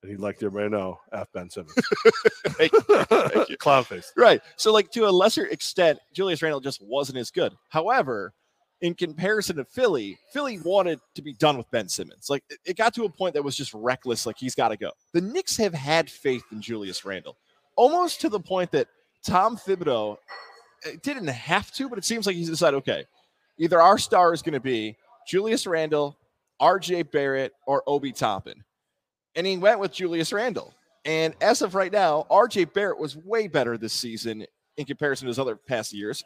and he'd like everybody to know F Ben Simmons. Thank Thank you. Clown face. Right. So, like to a lesser extent, Julius Randle just wasn't as good. However, in comparison to Philly, Philly wanted to be done with Ben Simmons. Like it- it got to a point that was just reckless. Like he's got to go. The Knicks have had faith in Julius Randle, almost to the point that Tom Thibodeau uh, didn't have to, but it seems like he's decided, okay, either our star is going to be Julius Randle, R.J. Barrett, or Obi Toppin, and he went with Julius Randle. And as of right now, RJ Barrett was way better this season in comparison to his other past years.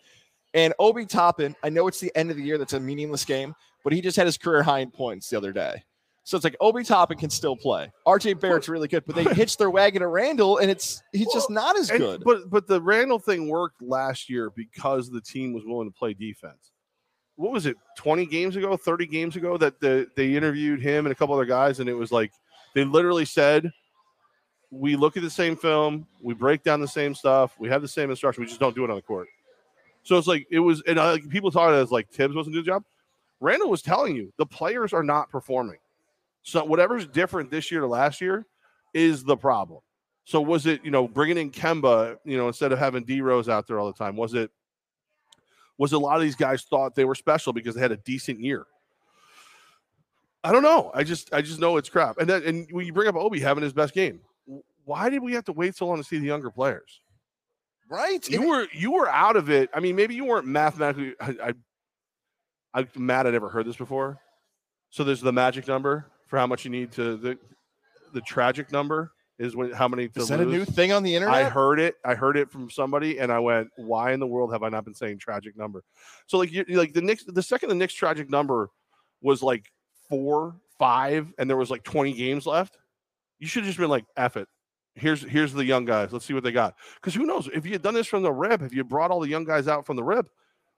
And Obi Toppin, I know it's the end of the year, that's a meaningless game, but he just had his career high in points the other day. So it's like Obi Toppin can still play. RJ Barrett's really good, but they hitched their wagon to Randle, and it's he's just not as And- good. But but the Randle thing worked last year because the team was willing to play defense. What was it, 20 games ago, 30 games ago that the, they interviewed him and a couple other guys, and it was like they literally said, We look at the same film, we break down the same stuff, we have the same instruction, we just don't do it on the court. So it's like it was, and uh, people thought it as like Thibs wasn't doing the job. Randle was telling you the players are not performing. So whatever's different this year to last year is the problem. So was it, you know, bringing in Kemba, you know, instead of having D Rose out there all the time? Was it was a lot of these guys thought they were special because they had a decent year? I don't know. I just I just know it's crap. And then and when you bring up Obi having his best game, why did we have to wait so long to see the younger players? right? You were you were out of it. I mean, maybe you weren't mathematically. I, I I'm mad I never heard this before. So there's the magic number for how much you need to the the tragic number is when how many to Is that a new thing on the internet? I heard it. I heard it from somebody, and I went, "Why in the world have I not been saying tragic number?" So like, you like the Knicks, the second the Knicks tragic number was like four, five, and there was like twenty games left. You should have just been like, "F it." Here's here's the young guys. Let's see what they got. Because who knows if you had done this from the rip, if you brought all the young guys out from the rip,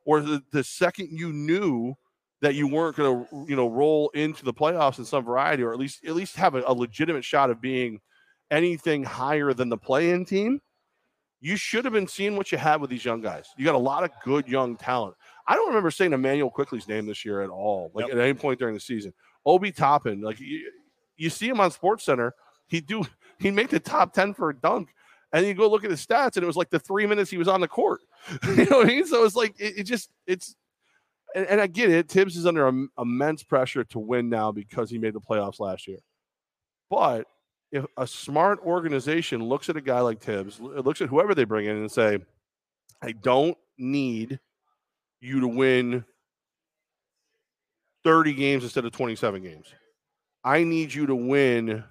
or the, the second you knew that you weren't going to you know roll into the playoffs in some variety, or at least at least have a, a legitimate shot of being anything higher than the play-in team, you should have been seeing what you had with these young guys. You got a lot of good young talent. I don't remember saying Immanuel Quickley's name this year at all, like at any point during the season. Obi Toppin, like you, you see him on Sports Center, he do he make the top ten for a dunk, and you go look at his stats, and it was like the three minutes he was on the court. you know what I mean? So it's like it, it just it's. And, and I get it. Thibs is under im- immense pressure to win now because he made the playoffs last year. But if a smart organization looks at a guy like Thibs, looks at whoever they bring in and say, I don't need you to win 30 games instead of 27 games. I need you to win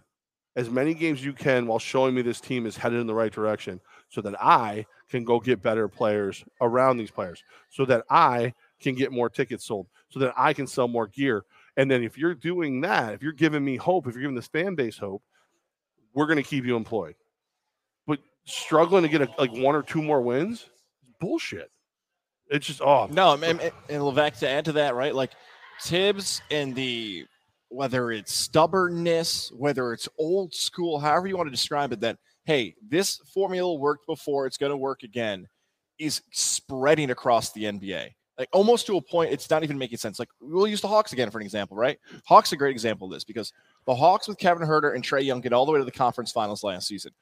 as many games you can while showing me this team is headed in the right direction so that I can go get better players around these players, so that I can get more tickets sold, so that I can sell more gear. And then if you're doing that, if you're giving me hope, if you're giving this fan base hope, we're going to keep you employed. But struggling to get a, like one or two more wins, bullshit. It's just off. No, and, and, Levack to add to that, right? Like Thibs and the whether it's stubbornness, whether it's old school, however you want to describe it, that hey, this formula worked before, it's going to work again. is spreading across the NBA. Like almost to a point, it's not even making sense. Like we'll use the Hawks again for an example, right? Hawks are a great example of this because the Hawks with Kevin Huerter and Trae Young get all the way to the conference finals last season.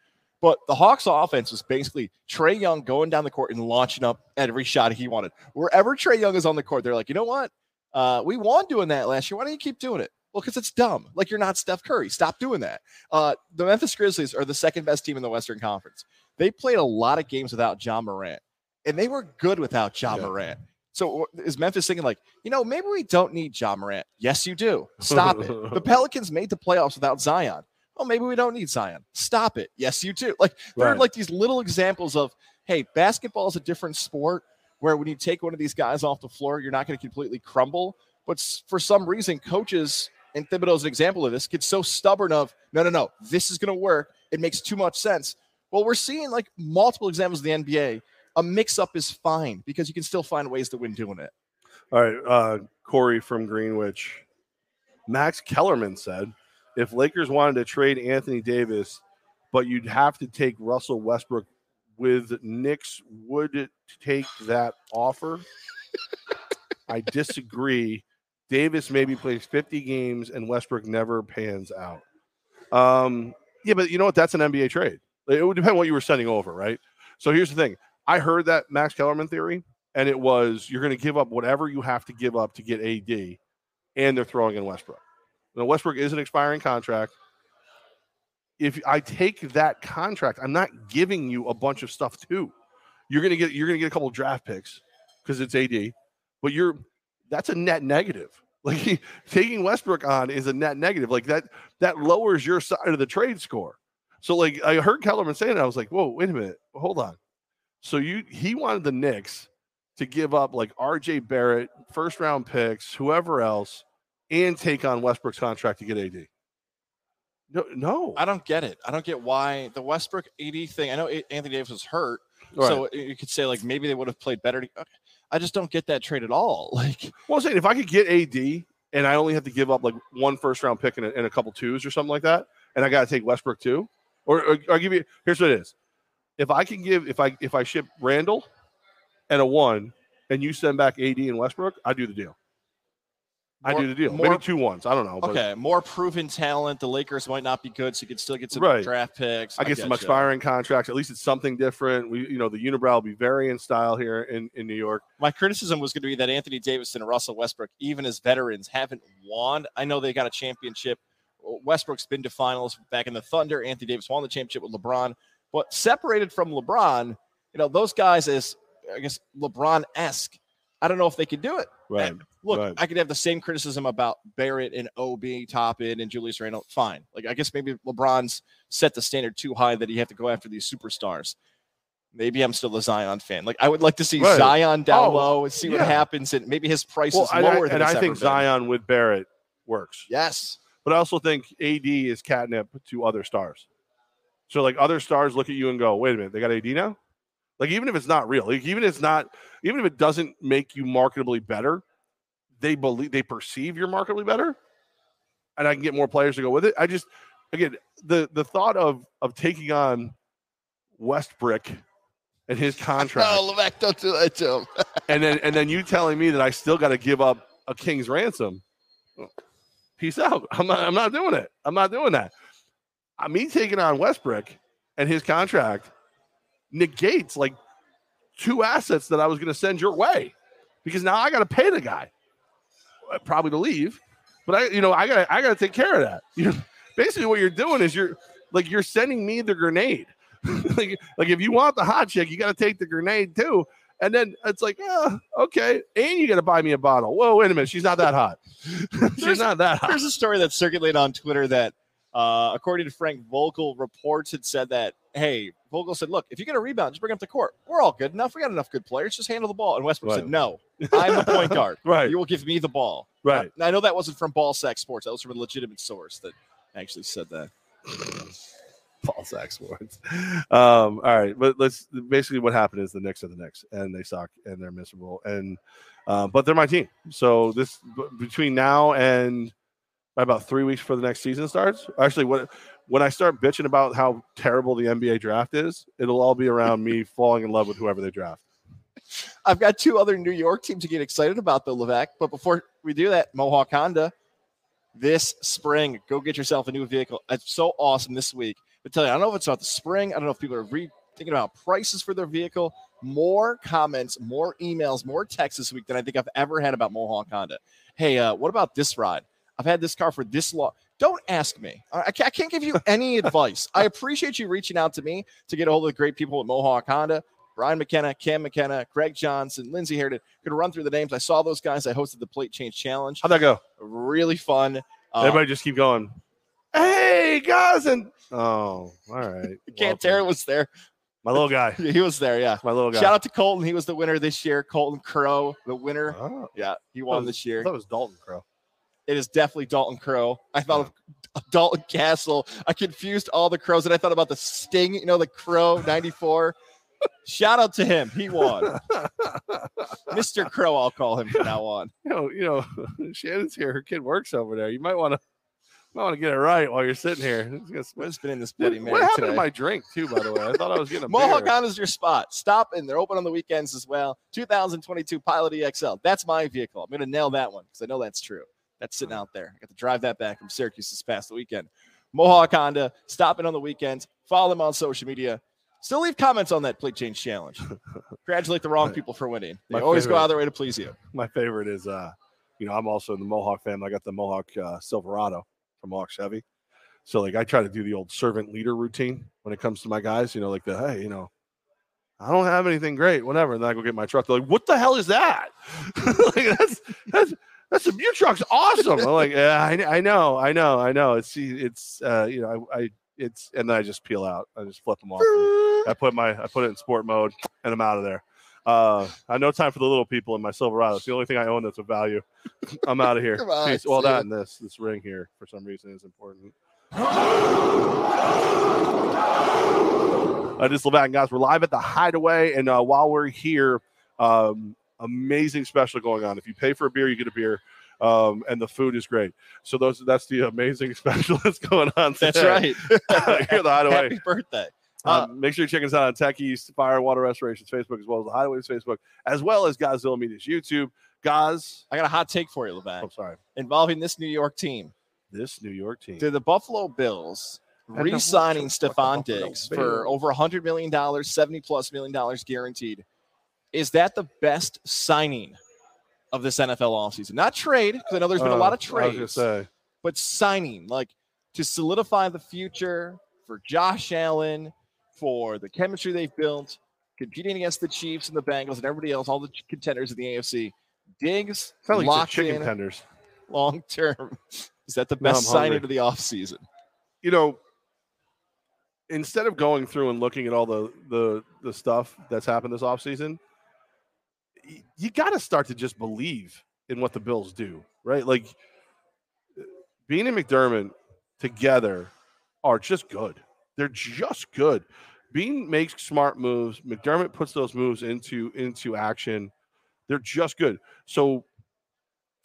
But the Hawks offense was basically Trae Young going down the court and launching up every shot he wanted. Wherever Trae Young is on the court, they're like, you know what? Uh, we won doing that last year. Why don't you keep doing it? Well, because it's dumb. Like you're not Steph Curry. Stop doing that. Uh, the Memphis Grizzlies are the second best team in the Western Conference. They played a lot of games without Ja Morant, and they were good without Ja Yeah. Morant. So is Memphis thinking like, you know, maybe we don't need Ja Morant? Yes, you do. Stop it. The Pelicans made the playoffs without Zion. Oh, maybe we don't need Zion. Stop it. Yes, you do. Like there are like these little examples of, hey, basketball is a different sport where when you take one of these guys off the floor, you're not going to completely crumble. But for some reason, coaches and Thibodeau's an example of this get so stubborn of no, no, no, this is going to work. It makes too much sense. Well, we're seeing like multiple examples of the NBA. A mix-up is fine because you can still find ways to win doing it. All right, uh, Corey from Greenwich. Max Kellerman said, if Lakers wanted to trade Anthony Davis, but you'd have to take Russell Westbrook with Knicks, would it take that offer? I disagree. Davis maybe plays 50 games and Westbrook never pans out. Um, yeah, but you know what? That's an NBA trade. It would depend what you were sending over, right? So here's the thing. I heard that Max Kellerman theory, and it was you're going to give up whatever you have to give up to get AD, and they're throwing in Westbrook. Westbrook is an expiring contract. If I take that contract, I'm not giving you a bunch of stuff too. You're gonna get you're gonna get a couple draft picks because it's AD, but you're that's a net negative. Like taking Westbrook on is a net negative. Like that that lowers your side of the trade score. So like I heard Kellerman saying, it, I was like, whoa, wait a minute, hold on. So you he wanted the Knicks to give up like RJ Barrett, first round picks, whoever else, and take on Westbrook's contract to get AD. No, no. I don't get it. I don't get why the Westbrook AD thing. I know Anthony Davis was hurt, Right. so you could say like maybe they would have played better. to- uh, I just don't get that trade at all. Like Well, I'm saying if I could get AD and I only have to give up like one first round pick and a, and a couple twos or something like that, and I got to take Westbrook too, or, or I'll give you. Here's what it is: if I can give, if I if I ship Randle and a one, and you send back AD and Westbrook, I do the deal. I do the deal. more- Maybe two ones. I don't know. But okay, more proven talent. The Lakers might not be good, so you could still get some Right. draft picks. I get some expiring contracts. At least it's something different. We, you know, the unibrow will be very in style here in, in New York. My criticism was going to be that Anthony Davis and Russell Westbrook, even as veterans, haven't won. I know they got a championship. Westbrook's been to finals back in the Thunder. Anthony Davis won the championship with LeBron, but separated from LeBron, you know, those guys is I guess LeBron esque. I don't know if they could do it. Right. Look, Right. I could have the same criticism about Barrett and Obi, Toppin, and Julius Randle. Fine. Like I guess maybe LeBron's set the standard too high that you have to go after these superstars. Maybe I'm still a Zion fan. Like I would like to see Right. Zion down Oh, low and see what happens, and maybe his price Well, is and I, lower than and I think. Zion with Barrett works. Yes. But I also think AD is catnip to other stars. So like other stars look at you and go, wait a minute, they got AD now? Like even if it's not real, like even if it's not, even if it doesn't make you marketably better, they believe they perceive you're marketably better, and I can get more players to go with it. I just again the the thought of of taking on Westbrook and his contract, Oh, Levack, don't do that to him. and then and then you telling me that I still got to give up a king's ransom. Peace out. I'm not. I'm not doing it. I'm not doing that. Uh, me taking on Westbrook and his contract negates like two assets that I was going to send your way because now I got to pay the guy probably to leave, but I, you know, I gotta, I got to take care of that. You know, basically what you're doing is you're like you're sending me the grenade. like, like if you want the hot chick, you got to take the grenade too. And then it's like, oh, okay. And you got to buy me a bottle. Whoa, wait a minute. She's not that hot. She's not that hot. There's a story that circulated on Twitter that, uh, according to Frank Vogel, reports had said that, hey, Vogel said, look, if you get a rebound, just bring up the court. We're all good enough. We got enough good players. Just handle the ball. And Westbrook Right. said, no, I'm the point guard. Right. You will give me the ball. Right. I, I know that wasn't from Ball Sack Sports. That was from a legitimate source that actually said that. Paul Sack Sports. Um, all right, but let's basically what happened is the Knicks are the Knicks, and they suck and they're miserable, and uh, but they're my team. So this b- between now and about three weeks before the next season starts. Actually, when when I start bitching about how terrible the NBA draft is, it'll all be around me falling in love with whoever they draft. I've got two other New York teams to get excited about, though, Levack. But before we do that, Mohawk Honda, this spring, go get yourself a new vehicle. It's so awesome this week. But tell you, I don't know if it's about the spring. I don't know if people are re- thinking about prices for their vehicle. More comments, more emails, more texts this week than I think I've ever had about Mohawk Honda. Hey, uh, what about this ride? I've had this car for this long. Don't ask me. I can't, I can't give you any advice. I appreciate you reaching out to me to get a hold of the great people at Mohawk Honda. Brian McKenna, Cam McKenna, Greg Johnson, Lindsay Harden. Could run through the names. I saw those guys. I hosted the Plate Change Challenge. How'd that go? Really fun. Uh, Everybody just keep going. Hey guys, and oh, all right. Can't Cantera was there. My little guy. He was there. Yeah. My little guy. Shout out to Colton. He was the winner this year. Colton Crow, the winner. Oh, Yeah, he won was- this year. it was Dalton Crow. It is definitely Dalton Crow. I thought of Dalton Castle. I confused all the crows, and I thought about the Sting. You know, the Crow '94. Shout out to him. He won. Mr. Crow, I'll call him from now on. You know, you know, Shannon's here. Her kid works over there. You might want to, might want to get it right while you're sitting here. What's been in this Bloody Mary what happened today? to my drink too? By the way, I thought I was getting a Mohawk beer. is your spot. Stop in. They're open on the weekends as well. 2022 Pilot EXL. That's my vehicle. I'm going to nail that one because I know that's true. That's sitting out there. I got to drive that back from Syracuse this past weekend. Mohawk Honda. Stop in on the weekends. Follow them on social media. Still leave comments on that plate change challenge. Congratulate the wrong people for winning. They My always go out of their way to please you. My favorite is, uh, you know, I'm also in the Mohawk family. I got the Mohawk uh, Silverado from Mohawk Chevy. So like, I try to do the old servant leader routine when it comes to my guys. You know, like the hey, you know, I don't have anything great, whatever. And then I go get my truck. They're like, what the hell is that? like that's that's that's a your truck's awesome. I'm like, yeah, I, I know, I know, I know. It's it's uh, you know, I, I it's and then I just peel out. I just flip them off. I put my I put it in sport mode and I'm out of there. Uh, I have no time for the little people in my Silverado. It's the only thing I own that's of value. I'm out of here. Come on, Peace. Well, that and this this ring here for some reason is important. Uh, this is Levack, guys. We're live at the Hideaway, and uh, while we're here, um, amazing special going on. If you pay for a beer, you get a beer, um, and the food is great. So those that's the amazing special that's going on. That's right. here the Hideaway. Happy birthday. Uh, Um, make sure you check us out on Tech East Fire Water Restorations Facebook, as well as the Hideaway's Facebook, as well as Godzilla Media's YouTube. Goz, I got a hot take for you, Levan. I'm Levack, sorry, involving this New York team. this New York team. to the Buffalo Bills re-signing Stefon Diggs for over $100 million, 70 plus million dollars guaranteed. Is that the best signing of this NFL offseason? Not trade, because I know there's been a lot of Uh, I was trades, say, but signing, like to solidify the future for Josh Allen, for the chemistry they've built, competing against the Chiefs and the Bengals and everybody else, all the contenders in the AFC. Diggs sound like locked chicken in tenders. long term. Is that the best I'm signing of the offseason? You know, instead of going through and looking at all the the the stuff that's happened this offseason, you got to start to just believe in what the Bills do, right? Like Beane and McDermott together are just good. They're just good. Beane makes smart moves. McDermott puts those moves into into action. They're just good. So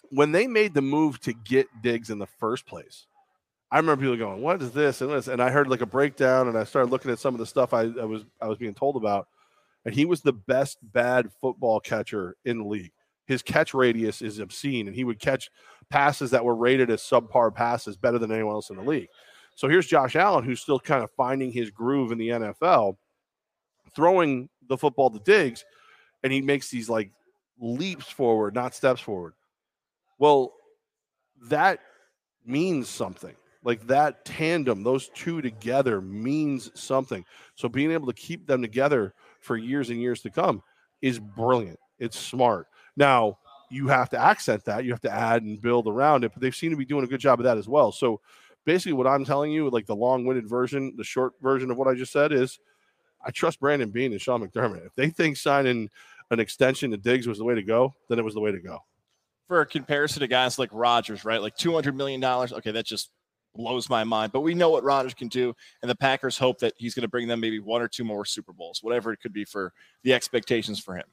when they made the move to get Diggs in the first place, I remember people going, "What is this?" and this, and I heard like a breakdown, and I started looking at some of the stuff I, I was I was being told about, and he was the best bad football catcher in the league. His catch radius is obscene, and he would catch passes that were rated as subpar passes better than anyone else in the league. So here's Josh Allen, who's still kind of finding his groove in the NFL, throwing the football to Diggs, and he makes these like leaps forward, not steps forward. Well, that means something. Like that tandem, those two together means something. So being able to keep them together for years and years to come is brilliant. It's smart. Now, you have to accent that. You have to add and build around it, but they seem to be doing a good job of that as well. So basically what I'm telling you, like the long-winded version, the short version of what I just said is I trust Brandon Beane and Sean McDermott. If they think signing an extension to Diggs was the way to go, then it was the way to go. for a comparison to guys like Rodgers, right? Like two hundred million dollars. Okay, that's just blows my mind. But we know what Rodgers can do, and the Packers hope that he's going to bring them maybe one or two more Super Bowls, whatever it could be for the expectations for him.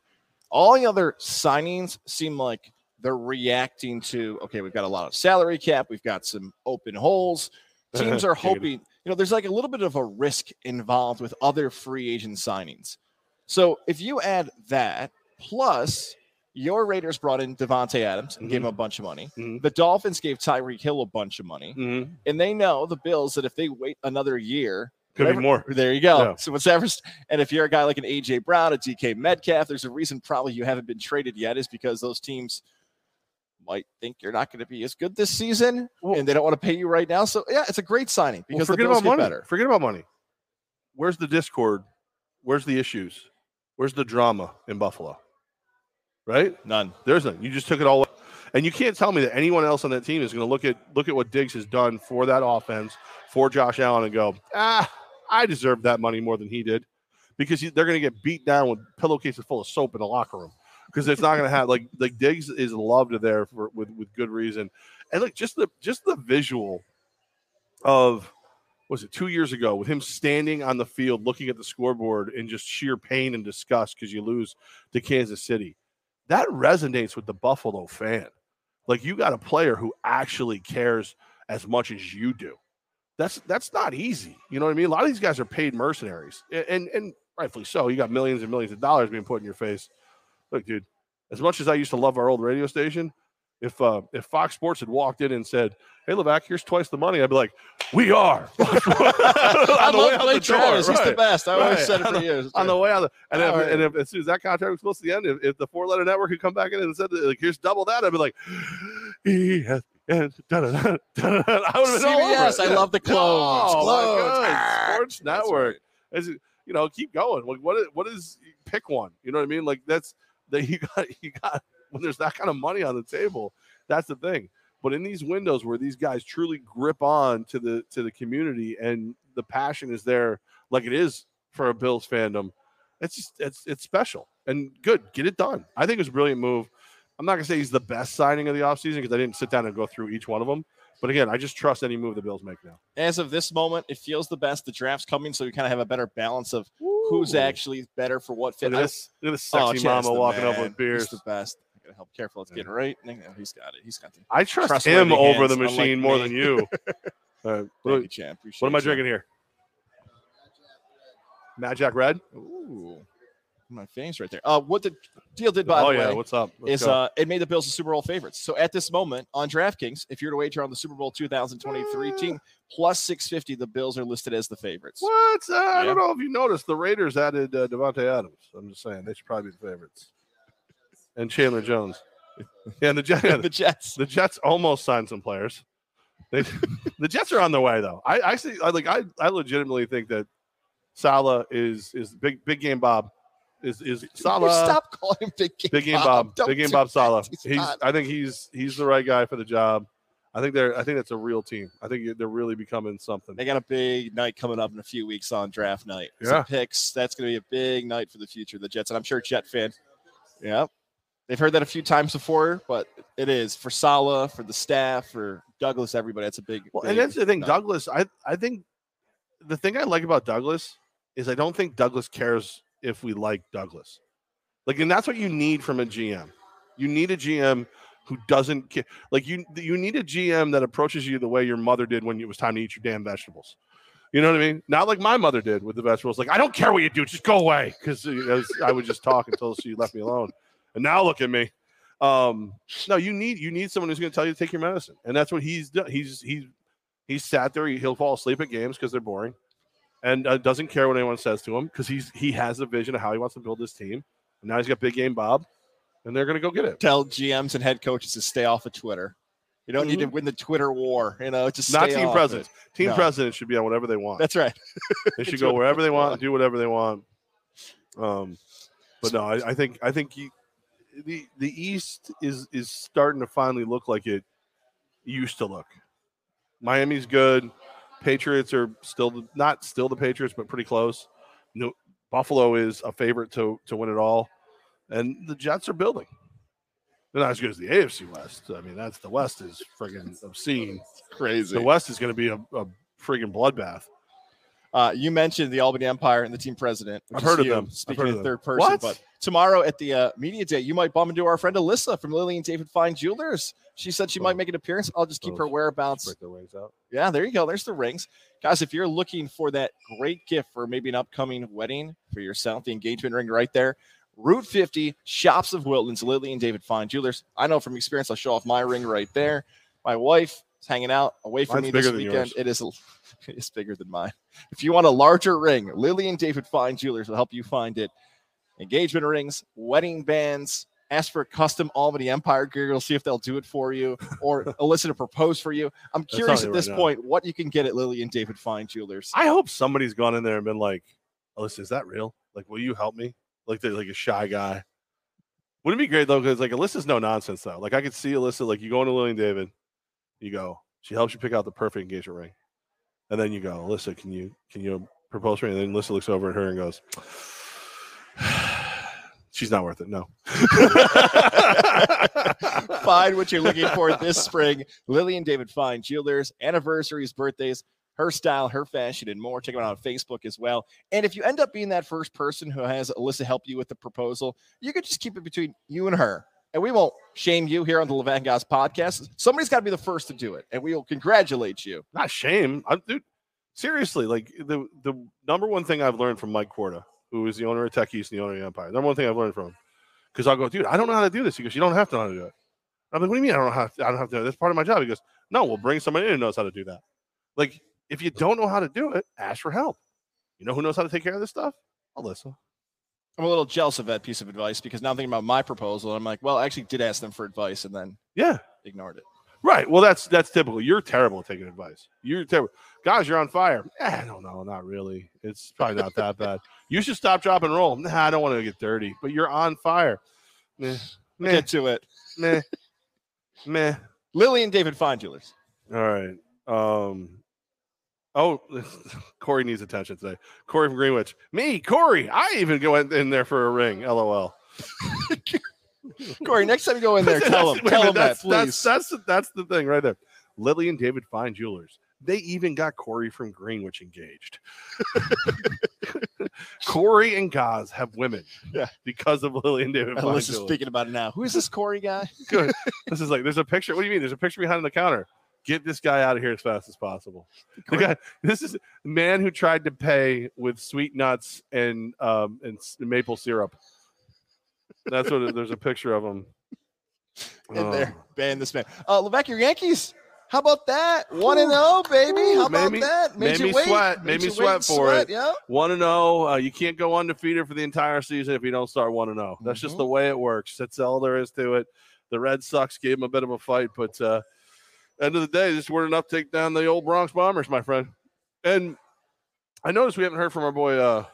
All the other signings seem like they're reacting to okay, we've got a lot of salary cap, we've got some open holes. Teams are hoping, you know, there's like a little bit of a risk involved with other free agent signings. So if you add that Plus, your Raiders brought in Davante Adams and gave Mhm. him a bunch of money. Mhm. The Dolphins gave Tyreek Hill a bunch of money. Mhm. And they know the Bills that if they wait another year, Could whatever- be more. There you go. Yeah. So whatever, and if you're a guy like an AJ Brown, a DK Metcalf, there's a reason probably you haven't been traded yet is because those teams might think you're not going to be as good this season, Well- and they don't want to pay you right now. So yeah, it's a great signing Well, because the forget about money. better. Forget about money. Where's the discord? Where's the issues? Where's the drama in Buffalo? Right? None. There's none. You just took it all, and you can't tell me that anyone else on that team is going to look at look at what Diggs has done for that offense for Josh Allen and go, ah, I deserve that money more than he did, because he, they're going to get beat down with pillowcases full of soap in the locker room because it's not going to have like like Diggs is loved there for with with good reason, and like just the just the visual of was it two years ago with him standing on the field looking at the scoreboard in just sheer pain and disgust because you lose to Kansas City. That resonates with the Buffalo fan. Like you got a player who actually cares as much as you do. That's that's not easy. You know what I mean? A lot of these guys are paid mercenaries, A- and and rightfully so. You got millions and millions of dollars being put in your face. Look, dude, as much as I used to love our old radio station, if uh, if Fox Sports had walked in and said, "Hey, Levack, here's twice the money," I'd be like, "We are." I the love Blake the door, He's the best. I always Right. said it On for the- years. on the way out. The, and, if, right. and if as soon as that contract was close to the end, if, if the four letter network had come back in and said like here's double that, I'd be like, da-da-da, da-da-da. I would have been all over CBS, it. I Yeah. love the clones. Oh, Clones. Ah, Sports Network. right. As you you know, keep going. Like what is what is pick one? You know what I mean? Like that's that you got you got when there's that kind of money on the table. That's the thing. But in these windows where these guys truly grip on to the to the community and the passion is there, like it is for a Bills fandom, it's just it's it's special and good. Get it done. I think it was a brilliant move. I'm not gonna say he's the best signing of the offseason because I didn't sit down and go through each one of them. But again, I just trust any move the Bills make now. As of this moment, it feels the best. The draft's coming, so we kind of have a better balance of who's actually better for what fit. Look at this, look at this Oh, sexy Chad's mama walking up with beers. He's the best. I gotta help. Careful, it's getting right. No, he's got it. He's got the. I trust him over hands, the machine more me. than you. Uh, what, you, champ. What am I drinking here? Mad Jack Red. Ooh, my face right there. Uh, what the deal did by oh the yeah, way what's up? Let's is go. uh, it made the Bills the Super Bowl favorites. So at this moment on DraftKings, if you're to wager on the Super Bowl 2023 team plus 650, the Bills are listed as the favorites. what? Uh, I don't know if you noticed. The Raiders added uh, Davante Adams. I'm just saying they should probably be the favorites. And Chandler Jones. Yeah, and the Jets. the Jets. the Jets almost signed some players. They, the Jets are on their way though. I, I see. I like. I, I legitimately think that Saleh is is big big game Bob is is You Saleh. stop calling him Big Game Big game Bob. Don't Big game Bob that. Saleh. He's He's. not. I think he's he's the right guy for the job. I think they're. I think that's a real team. I think they're really becoming something. They got a big night coming up in a few weeks on draft night. Yeah. Some picks. That's going to be a big night for the future of the Jets. And I'm sure Jet fan. Yeah. They've heard that a few times before, but it is for Saleh, for the staff, for Douglas, everybody. That's a big. Well, big and that's the thing. Douglas. I I think the thing I like about Douglas is I don't think Douglas cares if we like Douglas. Like, and that's what you need from a GM. You need a GM who doesn't care. Like you, you need a GM that approaches you the way your mother did when it was time to eat your damn vegetables. You know what I mean? Not like my mother did with the vegetables. Like, I don't care what you do, just go away. Because I would just talk until she left me alone. And now look at me. Um, no, you need you need someone who's going to tell you to take your medicine, and that's what he's done. He's he's he's sat there. He'll fall asleep at games because they're boring, and uh, doesn't care what anyone says to him because he's he has a vision of how he wants to build this team. And now he's got big game Bob, and they're going to go get it. Tell GMs and head coaches to stay off of Twitter. You don't need to win the Twitter war. You know, just Mm-hmm. Not team presidents. Team No. presidents should be on whatever they want. That's right. They should go wherever they want, want. do whatever they want. Um, but no, I, I think I think you, the the East is is starting to finally look like it used to look. Miami's good. Patriots are still the, not still the Patriots, but pretty close. No, Buffalo is a favorite to to win it all, and the Jets are building. They're not as good as the AFC West. I mean, that's the West is friggin' obscene. Crazy. The West is going to be a, a friggin' bloodbath. Uh, you mentioned the Albany Empire and the team president. I've heard of them. Speaking in of third person, What? but tomorrow at the uh, media day, you might bump into our friend Alyssa from Lily and David Fine Jewelers. She said she Oh. might make an appearance. I'll just keep her whereabouts. Break their wings out. Yeah, there you go. There's the rings, guys. If you're looking for that great gift for maybe an upcoming wedding for yourself, the engagement ring right there. Route 50, Shoppes of Wilton's, Lily and David Fine Jewelers. I know from experience, I'll show off my ring right there. My wife is hanging out away from Mine's me this weekend. It is it's bigger than mine. If you want a larger ring, Lily and David Fine Jewelers will help you find it. Engagement rings, wedding bands. Ask for a custom Albany Empire gear. You'll see if they'll do it for you, or Alyssa to propose for you. I'm curious at this right now. point what you can get at Lily and David Fine Jewelers. I hope somebody's gone in there and been like, Alyssa, is that real? Like, will you help me? Like, they're like a shy guy. Wouldn't it be great though? Because like Alyssa's no nonsense though. Like I could see Alyssa, like you go into Lily and David, you go, she helps you pick out the perfect engagement ring. And then you go, Alyssa, can you can you propose for me? And then Alyssa looks over at her and goes, She's not worth it. No. Find what you're looking for this spring. Lily and David Fine Jewelers, anniversaries, birthdays, her style, her fashion, and more. Check them out on Facebook as well. And if you end up being that first person who has Alyssa help you with the proposal, you could just keep it between you and her. And we won't shame you here on the Levan Guys podcast. Somebody's got to be the first to do it, and we will congratulate you. not shame. I'm dude. Seriously, like the the number one thing I've learned from Mike Corda, who is the owner of Tech East and the owner of the Empire. Number one thing I've learned from him, because I'll go, dude, I don't know how to do this. He goes, you don't have to know how to do it. I'm like, what do you mean I don't know how? I don't have to. That's part of my job. He goes, no, we'll bring somebody in who knows how to do that. Like, if you don't know how to do it, ask for help. You know who knows how to take care of this stuff? Alyssa. I'm a little jealous of that piece of advice because now I'm thinking about my proposal. I'm like, well, I actually did ask them for advice and then Yeah. ignored it. Right. Well, that's that's typical. You're terrible at taking advice. You're terrible. Guys, you're on fire. Eh, I don't know. Not really. It's probably not that bad. You should stop, drop, and roll. Nah, I don't want to get dirty, but you're on fire. Meh, meh, Get to it. meh, meh. Lily and David Fine All right. Um. Oh, Corey needs attention today. Corey from Greenwich. Me, Corey. I even go in in there for a ring. LOL. Corey, next time you go in there, tell him, tell him that, please. That's, that's that's the thing right there. Lily and David Fine Jewelers. They even got Corey from Greenwich engaged. Corey and Goz have women. Yeah. Because of Lily and David Jewelers. speaking about it now. Who is this Corey guy? Good. this is like there's a picture. What do you mean? There's a picture behind the counter. Get this guy out of here as fast as possible. The guy, this is the man who tried to pay with sweet nuts and um and maple syrup. That's what there's a picture of him. In Oh. there, ban this man. Uh, Levack, your Yankees. How about that? One and zero, baby. Ooh, How made about me- that? made you me wait. sweat, made me sweat for it. Yeah. One and zero. Uh, you can't go undefeated for the entire season if you don't start one and zero. That's just Mhm. the way it works. That's all there is to it. The Red Sox gave him a bit of a fight, but uh, end of the day, this weren't enough to take down the old Bronx Bombers, my friend. And I noticed we haven't heard from our boy uh,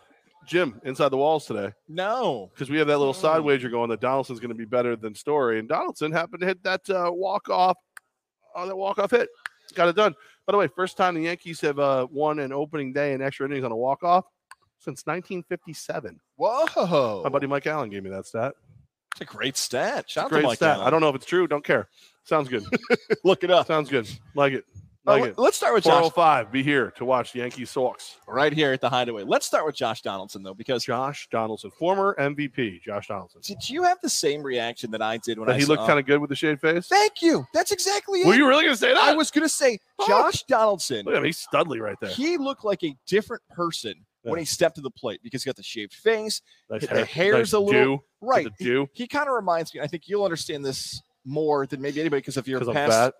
Jim inside the walls today No. because we have that little side Mm. wager going that Donaldson's going to be better than Story, and Donaldson happened to hit that uh, walk off on that walk off hit. Got it done. By the way, first time the Yankees have uh, won an opening day in extra innings on a walk off since 1957. Whoa. My buddy Mike Allen gave me that stat. It's a great stat. Shout out to Great Mike stat. Allen. I don't know if it's true. Don't care. Sounds good. look it up. Sounds good. Like it. Uh, Like it. let's start with Josh 405. Be here to watch Yankee Sox. right here at the Hideaway. Let's start with Josh Donaldson though, because Josh Donaldson, former MVP. Josh Donaldson. did you have the same reaction that I did when That I he saw? looked kind of good with the shaved face. Thank you. That's exactly it. Were you really going to say that? I was going to say Oh. Josh Donaldson. Look at him. He's studly right there. He looked like a different person when he stepped to the plate because he got the shaved face. Nice the hair's nice a little- dew, Right. The dew. He kind of reminds me. I think you'll understand this more than maybe anybody because of your past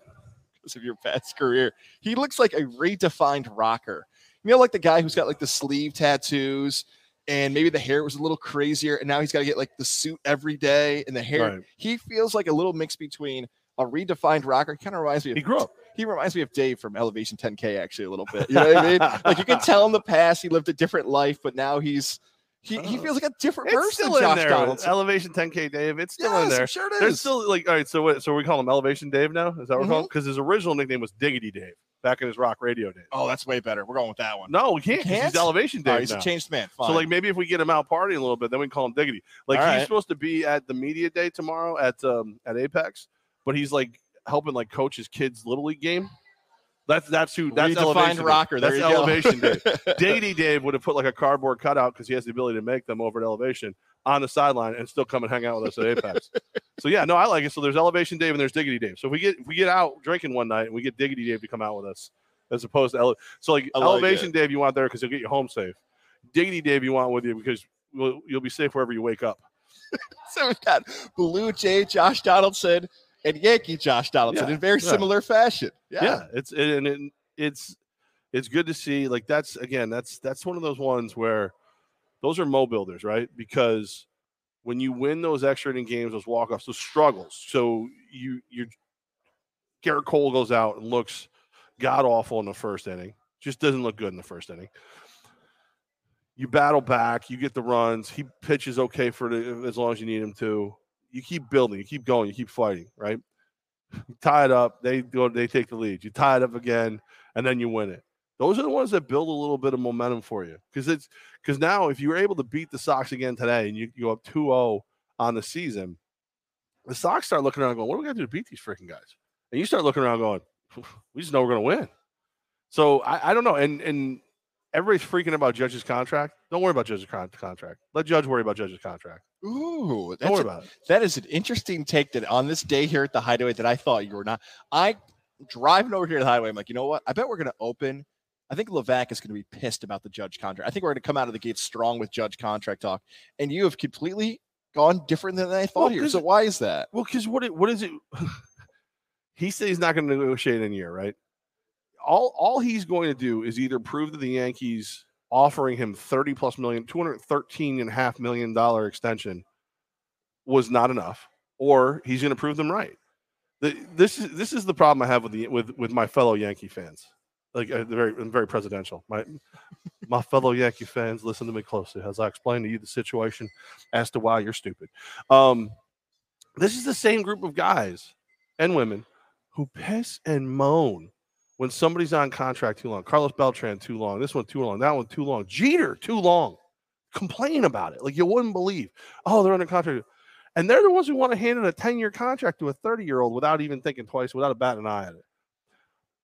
because of your past career. He looks like a redefined rocker. You know, like the guy who's got like the sleeve tattoos and maybe the hair was a little crazier, and now he's got to get like the suit every day and the hair. Right. He feels like a little mix between a redefined rocker. Kind of reminds me of He grew up. He reminds me of Dave from Elevation 10K, actually, a little bit. You know what I mean? Like you can tell in the past he lived a different life, but now he's he, he Oh. feels like a different It's person. still in Josh there. Donaldson. Elevation 10K Dave. It's still in there. I'm sure it There's is. still like all right. So what? So we call him Elevation Dave now. Is that what we're Mhm. calling? Because his original nickname was Diggity Dave back in his rock radio days. oh, that's way better. We're going with that one. No, we can't. can't? He's Elevation Oh, Dave he's now. a changed man. Fine. So like maybe if we get him out partying a little bit, then we can call him Diggity. Like All he's right. supposed to be at the media day tomorrow at um at Apex, but he's like helping like coach his kids little league game. That's that's who that's elevation. Rocker. That's go. elevation. Dave. Diggity Dave would have put like a cardboard cutout because he has the ability to make them over at elevation on the sideline and still come and hang out with us at Apex. so yeah, no, I like it. So there's elevation Dave and there's Diggity Dave. So if we get if we get out drinking one night and we get Diggity Dave to come out with us, as opposed to ele- so like like elevation Dave you want there because he'll get you home safe. Diggity Dave you want with you because you'll, you'll be safe wherever you wake up. so we got Blue Jay Josh Donaldson and Yankee Josh Donaldson Yeah, in very yeah. similar fashion. yeah, Yeah. it's and it, it's it's good to see. Like that's again, that's that's one of those ones where those are mo builders, right? Because when you win those extra inning games, those walk offs, those struggles. So you you Gerrit Cole goes out and looks god awful in the first inning. Just doesn't look good in the first inning. You battle back, you get the runs. He pitches okay for the, as long as you need him to. You keep building, you keep going, you keep fighting, right? You tie it up, they go, they take the lead. You tie it up again, and then you win it. Those are the ones that build a little bit of momentum for you. Because it's because now if you were able to beat the Sox again today and you, you go up 2-0 on the season, the Sox start looking around going, What do we got to do to beat these freaking guys? And you start looking around going, We just know we're gonna win. So I, I don't know. And and everybody's freaking about Judge's contract. Don't worry about Judge's con- contract. Let Judge worry about Judge's contract. Ooh, Don't that's worry a- about it. that is an interesting take that on this day here at the hideaway that I thought you were not. I driving over here to the hideaway. I'm like, you know what? I bet we're gonna open. I think Levack is going to be pissed about the judge contract. I think we're going to come out of the gate strong with judge contract talk. And you have completely gone different than I thought Well, here. So why is that? Well, because what it, what is it? he said he's not going to negotiate in a year, right? All all he's going to do is either prove that the Yankees offering him 30 plus million, 213 and a half million dollar extension was not enough, or he's going to prove them right. The, this is this is the problem I have with the with with my fellow Yankee fans. Like uh, very I'm very presidential. My my fellow Yankee fans, listen to me closely as I explain to you the situation as to why you're stupid. Um, this is the same group of guys and women who piss and moan when somebody's on contract too long. Carlos Beltran too long. This one too long. That one too long. Jeter too long. Complain about it like you wouldn't believe. Oh, they're under contract, and they're the ones who want to hand in a ten-year contract to a thirty-year-old without even thinking twice, without a bat an eye at it.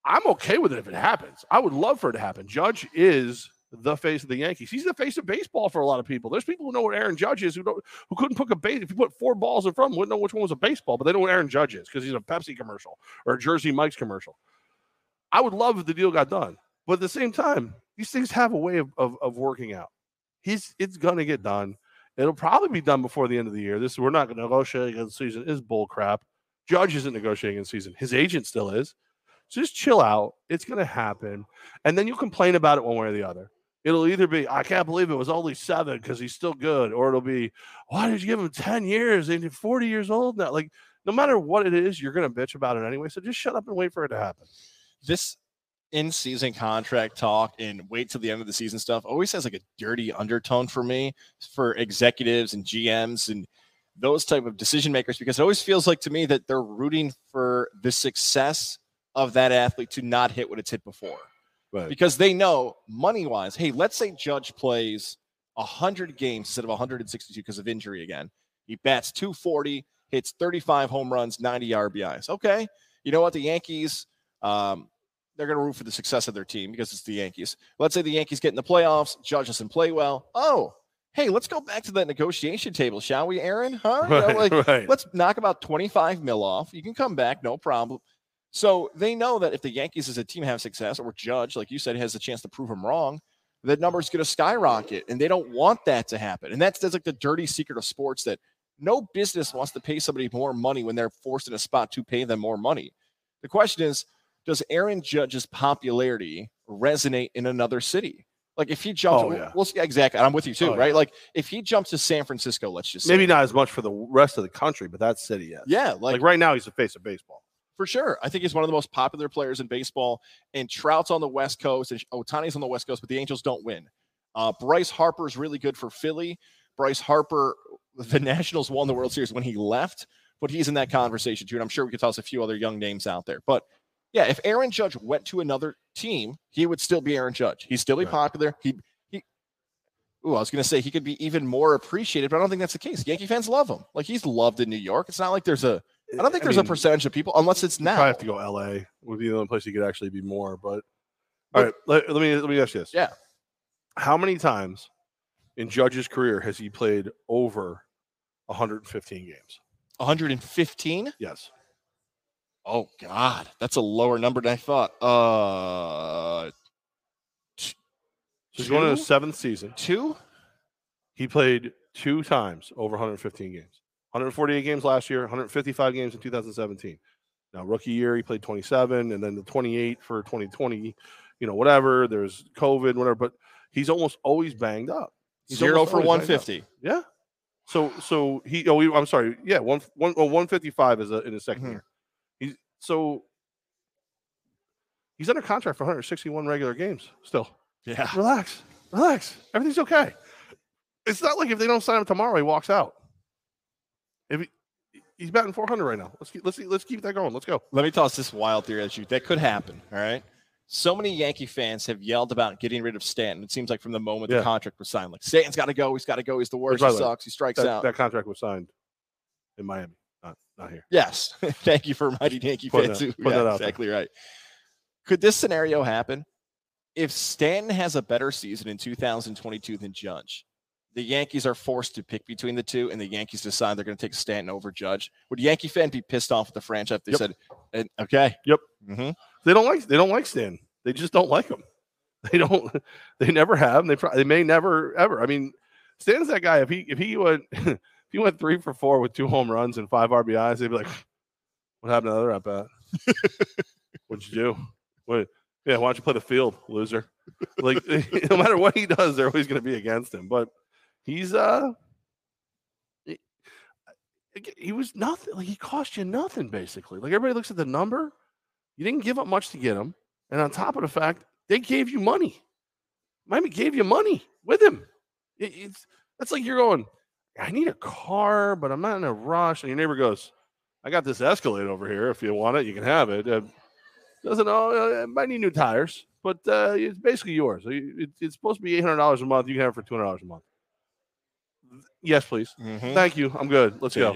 I'm okay with it if it happens. I would love for it to happen. Judge is the face of the Yankees. He's the face of baseball for a lot of people. There's people who know what Aaron Judge is who don't who couldn't put a base. If you put four balls in front of him, wouldn't know which one was a baseball, but they know what Aaron Judge is because he's a Pepsi commercial or a Jersey Mike's commercial. I would love if the deal got done, but at the same time, these things have a way of, of, of working out. He's it's gonna get done. It'll probably be done before the end of the year. This we're not going to negotiate against season is bull crap. Judge isn't negotiating in season. His agent still is. So just chill out. It's going to happen, and then you'll complain about it one way or the other. It'll either be I can't believe it was only seven because he's still good, or it'll be why did you give him ten years? And he's forty years old now. Like no matter what it is, you're going to bitch about it anyway. So just shut up and wait for it to happen. This in-season contract talk and wait till the end of the season stuff always has like a dirty undertone for me for executives and GMs and those type of decision makers because it always feels like to me that they're rooting for the success of that athlete to not hit what it's hit before. Right. because they know money wise hey let's say judge plays 100 games instead of 162 because of injury again. He bats 240 hits 35 home runs 90 rbis okay. You know what? The yankees um, they're going to root for the success of their team because it's the yankees let's say the yankees get in the playoffs judge doesn't play well oh hey let's go back to that negotiation table shall we aaron huh You know, like, right. let's knock about 25 mil off. You can come back, no problem. So they know that if the Yankees as a team have success, or Judge, like you said, has a chance to prove them wrong, that number's going to skyrocket. And they don't want that to happen. And that's, that's like the dirty secret of sports that no business wants to pay somebody more money when they're forced in a spot to pay them more money. The question is, does Aaron Judge's popularity resonate in another city? Like if he jumps, Oh, we'll- yeah. we'll see exactly. and I'm with you too, Oh, right? yeah. Like if he jumps to San Francisco, let's just say, Maybe not as much for the rest of the country, but that city, yes. Yeah, Like, like right now, he's the face of baseball. for sure. I think he's one of the most popular players in baseball. And Trout's on the West Coast, and Ohtani's on the West Coast, but the Angels don't win. Uh, Bryce Harper is really good for Philly. Bryce Harper, the Nationals won the World Series when he left, but he's in that conversation too. And I'm sure we could toss a few other young names out there. But yeah, if Aaron Judge went to another team, he would still be Aaron Judge. He'd still be Right. popular. He he. Ooh, I was going to say he could be even more appreciated, but I don't think that's the case. Yankee fans love him. Like he's loved in New York. It's not like there's a I don't eh, think there's a mean, percentage of people, unless it's now. Probably have to go L.A. Would be the only place you could actually be more. But But- all right, let, let me let me ask you this. Yeah. How many times in Judge's career has he played over 115 games? 115? Yes. Oh God, that's a lower number than I thought. Uh, So he's going to Two? seventh season. two? He played two times over 115 games. 148 games last year, 155 games in 2017. Now, rookie year, he played 27, and then the 28 for 2020. You know, whatever. There's COVID, whatever. But he's almost always banged up. He's Zero for always banged up. 150. Yeah. So so he oh he, I'm sorry yeah one one oh, 155 is a, in his 2nd Mhm. year. So he's under contract for 161 regular games still. Yeah. Relax, relax. Everything's okay. It's not like if they don't sign him tomorrow, he walks out. If he, he's batting 400 right now, let's keep let's let's keep that going. Let's go. Let me toss this wild theory at you. That could happen. All right. So many Yankee fans have yelled about getting rid of Stanton. It seems like from the moment Yeah. the contract was signed, like Stanton's got to go. He's got to go. He's the worst. He way, sucks. He strikes That, out. that contract was signed in Miami, not not here. Yes. Thank you for reminding Yankee Putting fans. that- who- yeah, out there. exactly right. Could this scenario happen? If Stanton has a better season in 2022 than Judge, the Yankees are forced to pick between the two, and the Yankees decide they're going to take Stanton over Judge. Would Yankee fan be pissed off at the franchise if they Yep. said, "Okay, Yep. hmm They don't like they don't like Stan. They just don't like him. They don't. They never have. and They probably they may never ever. I mean, Stan's that guy. If he if he went if he went three for four with two home runs and five RBIs, they'd be like, "What happened to the other at bat? What'd you do? What? Yeah, why don't you play the field, loser? Like, no matter what he does, they're always going to be against him. But he's uh, he, he was nothing. Like he cost you nothing basically. Like everybody looks at the number. You didn't give up much to get him. And on top of the fact, they gave you money. Miami gave you money with him. It- it's that's like you're going, I need a car, but I'm not in a rush. And your neighbor goes, I got this Escalade over here. If you want it, you can have it. Uh, doesn't know, uh, might need new tires, but uh, it's basically yours. It- it's supposed to be $800 a month. You can have it for $200 a month. Yes, please. Mhm. Thank you. I'm good. Let's go.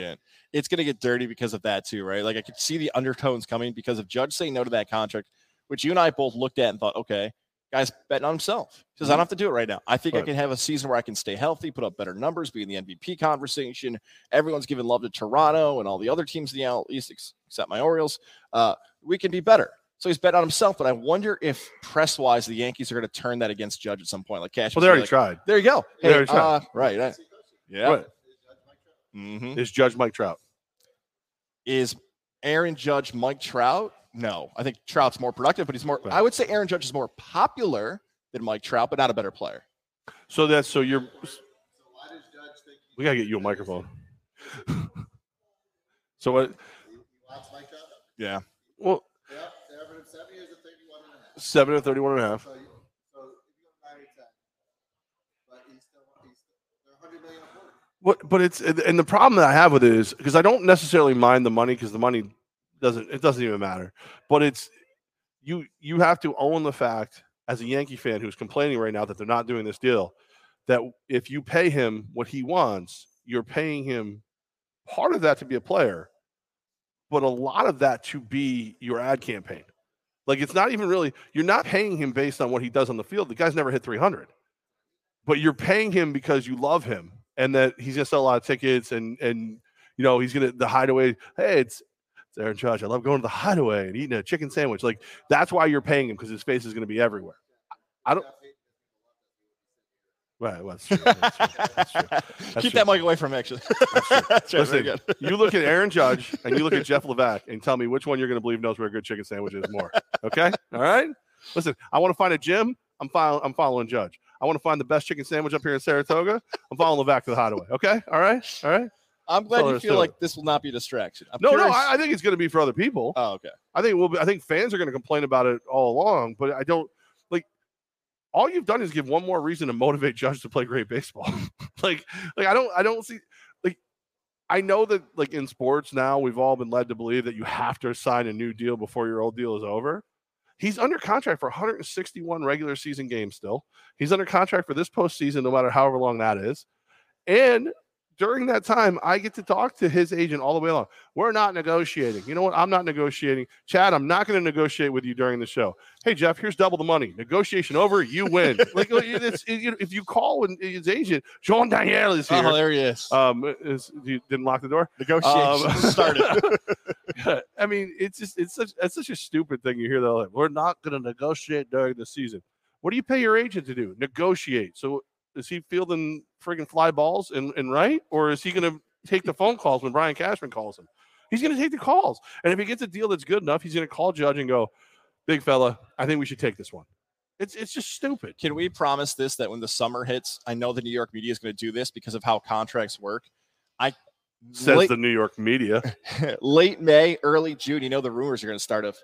It's going to get dirty because of that too, right? Like I could see the undertones coming because of Judge saying no to that contract, which you and I both looked at and thought, okay, guy's betting on himself. He says, I don't have to do it right now. I think I can have a season where I can stay healthy, put up better numbers, be in the MVP conversation. Everyone's giving love to Toronto and all the other teams in the AL East, except my Orioles. Uh, we can be better. So he's bet on himself, but I wonder if press wise the Yankees are going to turn that against Judge at some point. Like Cash, Well, they already like, tried. there you go. They Hey, tried. uh, right. yeah. Right. Mhm. Is Judge Mike Trout? Is Aaron Judge Mike Trout? No, I think Trout's more productive, but he's more. Right. I would say Aaron Judge is more popular than Mike Trout, but not a better player. So that's so you're. Why does Judge think We gotta get you a microphone. so what? he wants Mike Yeah. Well, They have, they offered him seven years at 31 and a half. seven and thirty-one and a half. So, you, so if you go 9 or 10, but he's still, he's, they're 100 million a quarter. What? But it's and the problem that I have with it is because I don't necessarily mind the money because the money doesn't it doesn't even matter. But it's you you have to own the fact as a Yankee fan who's complaining right now that they're not doing this deal that if you pay him what he wants, you're paying him part of that to be a player, but a lot of that to be your ad campaign. Like it's not even really you're not paying him based on what he does on the field. The guy's never hit 300. But you're paying him because you love him and that he's going to sell a lot of tickets and and you know, he's going to the hideaway, hey, it's it's Aaron Judge. I love going to the hideaway and eating a chicken sandwich. Like that's why you're paying him because his face is going to be everywhere. I don't- Right, well, that's true. That's true. That's true. Keep true. that mic away from me, actually. That's true. That's right, Listen, you look at Aaron Judge and you look at Jeff Levack and tell me which one you're going to believe knows where a good chicken sandwich is more. Okay, all right. Listen, I want to find a gym. I'm following. I'm following Judge. I want to find the best chicken sandwich up here in Saratoga. I'm following Levack to the hideaway. Okay, all right, all right. I'm glad you feel like this will not be a distraction. I'm No, no, I, I think it's going to be for other people. oh, okay. I think we'll. Be, I think fans are going to complain about it all along, but I don't like. All you've done is give one more reason to motivate Judge to play great baseball. like, like I don't, I don't see. Like, I know that like in sports now, we've all been led to believe that you have to sign a new deal before your old deal is over. He's under contract for 161 regular season games still. He's under contract for this postseason, no matter however long that is. And during that time, I get to talk to his agent all the way along. We're not negotiating. You know what? I'm not negotiating. Chad, I'm not going to negotiate with you during the show. Hey, Jeff, here's double the money. Negotiation over. You win. like it's, it, you know, if you call his agent, John Danielle is here. Oh, there he is. um, is, you didn't lock the door. Negotiation Um, started. I mean, it's just it's such it's such a stupid thing. You hear that like, we're not going to negotiate during the season. What do you pay your agent to do? Negotiate. So is he fielding friggin' fly balls and, and right, or is he going to take the phone calls when Brian Cashman calls him? He's going to take the calls, and if he gets a deal that's good enough, he's going to call Judge and go, "Big fella, I think we should take this one." It's it's just stupid. Can we promise this that when the summer hits, I know the New York media is going to do this because of how contracts work. I Says late, the New York media. late May, early June, you know the rumors are going to start of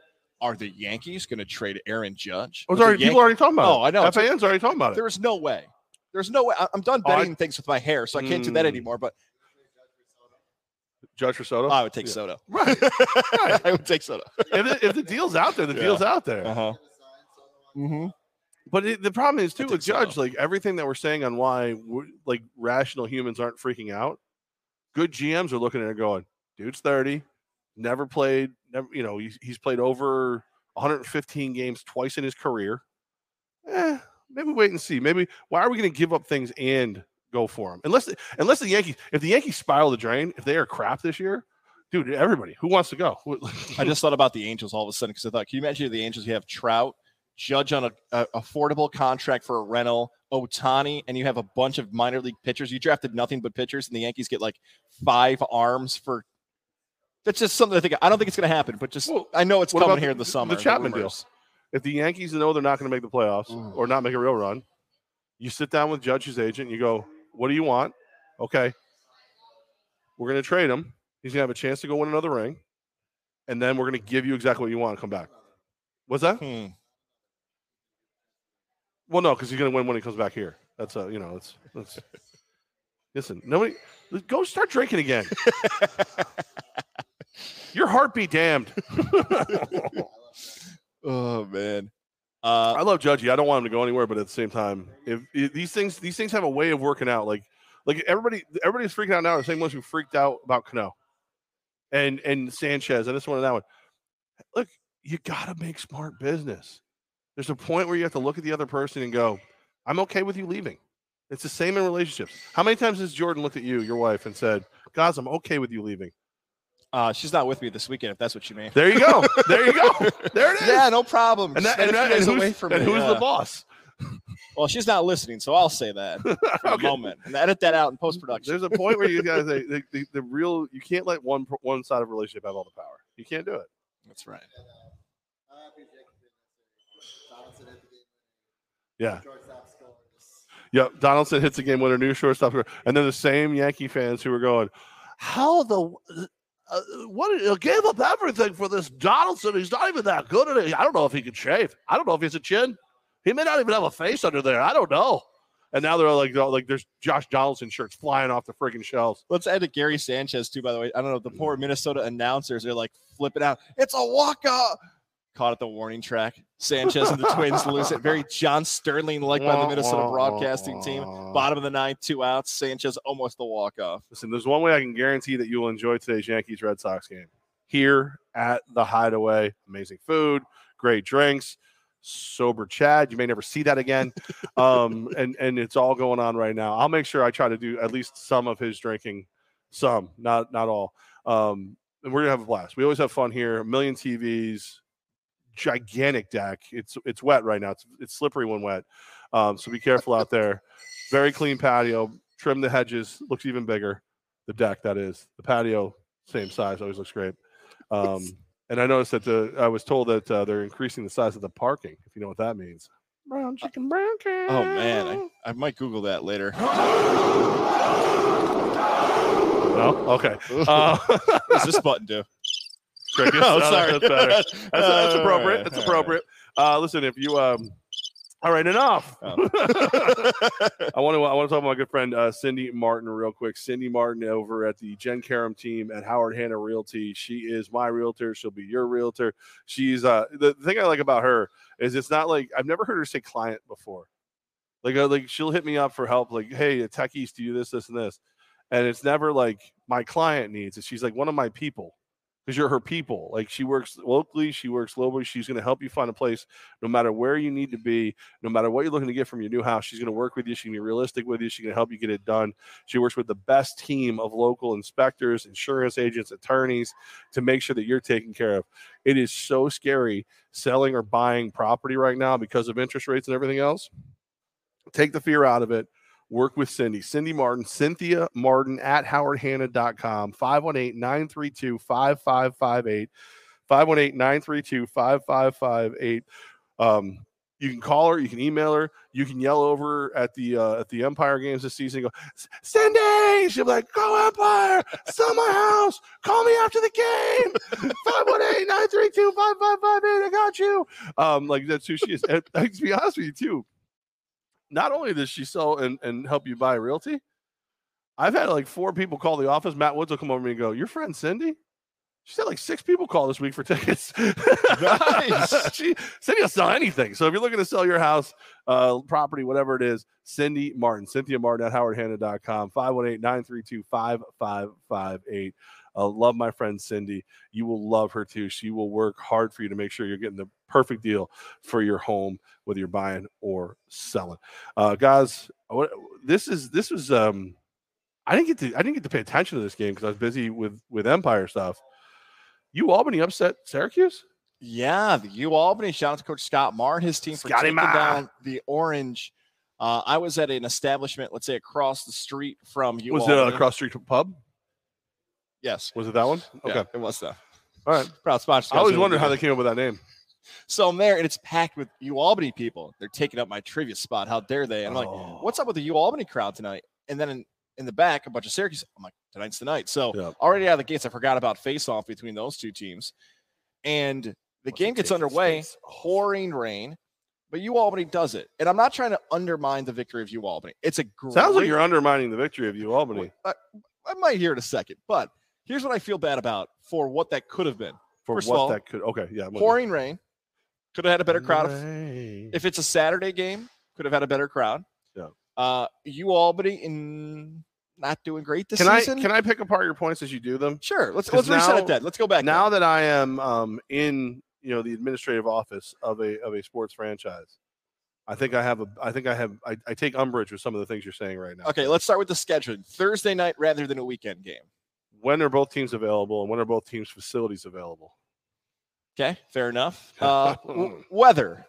are the Yankees going to trade Aaron Judge? Oh, sorry, people Yan- already talking about Oh, it. I know. FAN's already talking about it. There is no way. There's no way. I- I'm done Oh, I- betting things with my hair, so I can't do that Mm. anymore. But Judge for Soto. I would take Yeah. Soto. Right. I would take Soto. if, the, if the deal's out there, the Yeah. deal's out there. Uh-huh. Mm-hmm. But it, the problem is too think with so. Judge, like everything that we're saying on why like rational humans aren't freaking out. Good GMs are looking at it going, dude's thirty, never played, never you know he's, he's played over 115 games twice in his career. Eh, maybe wait and see. Maybe why are we going to give up things and go for them? Unless unless the Yankees, if the Yankees spiral the drain, if they are crap this year, dude, everybody who wants to go. I just thought about the Angels all of a sudden because I thought, can you imagine the Angels? You have Trout, Judge on a, a affordable contract for a rental, Ohtani, and you have a bunch of minor league pitchers. You drafted nothing but pitchers, and the Yankees get like five arms for. That's just something I think. I don't think it's going to happen, but just Well, I know it's coming about here in the summer. the. Chapman deal? Rumors. if the Yankees know they're not going to make the playoffs Mm. or not make a real run, you sit down with Judge's agent and you go, "What do you want?" Okay, we're going to trade him. He's going to have a chance to go win another ring, and then we're going to give you exactly what you want to come back. What's that? Hmm. Well, no, because he's going to win when he comes back here. That's a you know, it's that's. Listen, nobody, go start drinking again. Your heart be damned. Oh man. Uh, I love Judgy. I don't want him to go anywhere, but at the same time, if, if these things these things have a way of working out, like like everybody everybody's freaking out now. The same ones who freaked out about Cano and and Sanchez and this one and that one. Look, you gotta make smart business. There's a point where you have to look at the other person and go, "I'm okay with you leaving." It's the same in relationships. How many times has Jordan looked at you, your wife, and said, "Guys, I'm okay with you leaving"? Uh, she's not with me this weekend, if that's what you mean. There you go. There you go. There it is. Yeah, no problem. And, that, and, that, and who's, away from and me, who's yeah. the boss? Well, she's not listening, so I'll say that for the Okay. moment and edit that out in post production. There's a point where you guys the, the, the, the real you can't let one one side of a relationship have all the power. You can't do it. That's right. Yeah. Yep. Donaldson hits a game winner, new shortstop, and then the same Yankee fans who were going, "How the." Uh, what he gave up everything for this Donaldson. He's not even that good at it. I don't know if he can shave. I don't know if he's a chin. He may not even have a face under there. I don't know. And now they're like, like there's Josh Donaldson shirts flying off the freaking shelves. Let's add to Gary Sanchez too. By the way, I don't know the poor Minnesota announcers are like flipping out. It's a walk off. Caught at the warning track. Sanchez and the Twins lose it. Very John Sterling like by the Minnesota broadcasting team. Bottom of the ninth, two outs. Sanchez almost the walk off. Listen, there's one way I can guarantee that you will enjoy today's Yankees Red Sox game. Here at the Hideaway, amazing food, great drinks, sober Chad. You may never see that again. um, and and it's all going on right now. I'll make sure I try to do at least some of his drinking, some, not not all. Um, and we're gonna have a blast. We always have fun here. A million TVs, gigantic deck. It's it's wet right now. It's it's slippery when wet. Um, so be careful out there. Very clean patio. Trim the hedges. Looks even bigger. The deck that is. The patio same size. Always looks great. Um, and I noticed that the I was told that uh, they're increasing the size of the parking. If you know what that means. Brown chicken, brown cow. Oh man, I, I might Google that later. No. Okay. Uh, What's this button do? Oh, Uh, sorry. That's better. That's, that's appropriate. That's appropriate. Uh, listen, if you um, all right, enough. Oh. I want to I want to talk about my good friend uh, Cindy Martin real quick. Cindy Martin over at the Jen Karam team at Howard Hanna Realty. She is my realtor. She'll be your realtor. She's uh the thing I like about her is it's not like I've never heard her say client before. Like uh, like she'll hit me up for help. Like hey, at Tech East, do you this this and this, and it's never like my client needs it. She's like one of my people because you're her people. Like she works locally, she works globally. She's going to help you find a place no matter where you need to be, no matter what you're looking to get from your new house. She's going to work with you. She can be realistic with you. She's going to help you get it done. She works with the best team of local inspectors, insurance agents, attorneys to make sure that you're taken care of. It is so scary selling or buying property right now because of interest rates and everything else. Take the fear out of it. Work with Cindy. Cindy Martin, Cynthia Martin at howardhanna.com, 518 932 5558. 518 932 5558. Um, you can call her, you can email her, you can yell over at the uh, at the Empire games this season. Go, Cindy! She'll be like, "Go Empire! Sell my house! Call me after the game! 518-932-5558. I got you." Um, like that's who she is. And, to be honest with you, too, not only does she sell and, and help you buy realty, I've had like four people call the office. Matt Woods will come over to me and go, "Your friend Cindy." She had like six people call this week for tickets. Nice. she Cindy will sell anything. So if you're looking to sell your house, uh, property, whatever it is, Cindy Martin, Cynthia Martin at howardhanna.com, 518-932-5558. Uh, love my friend Cindy. You will love her too. She will work hard for you to make sure you're getting the perfect deal for your home, whether you're buying or selling. Uh, guys, what, this is this was um I didn't get to I didn't get to pay attention to this game because I was busy with with Empire stuff. You Albany upset Syracuse? Yeah, the U Albany. Shout out to Coach Scott Marr and his team for Scotty taking Ma. down the Orange. Uh, I was at an establishment, let's say across the street from U Was it Albany. a cross street pub? Yes. Was it that one? Yeah, Okay. it was that. All right. Proud sponsor. I always wondered how they came up with that name. So I'm there, and it's packed with U Albany people. They're taking up my trivia spot. How dare they? And I'm Oh. like, what's up with the U Albany crowd tonight? And then in, in the back, a bunch of Syracuse. I'm like, tonight's the night. So Yeah. already out of the gates, I forgot about face off between those two teams. And the What's game gets underway, pouring rain, but U Albany does it. And I'm not trying to undermine the victory of U Albany. It's a great. Sounds like you're undermining the victory of you Albany I, I might hear in a second, but here's what I feel bad about for what that could have been. for first of what all, that could. Okay, yeah. I'm you. Pouring rain could have had a better crowd. If, if it's a Saturday game, could have had a better crowd. Yeah. Uh, U Albany in not doing great this Can I season. can I pick apart your points as you do them? Sure. Let's let's reset it. Then let's go back. Now that I am um, in you know the administrative office of a of a sports franchise, I think I have a I think I have I, I take umbrage with some of the things you're saying right now. Okay, let's start with the scheduling. Thursday night rather than a weekend game. When are both teams available, and when are both teams' facilities available? Okay, fair enough. Uh, w- weather.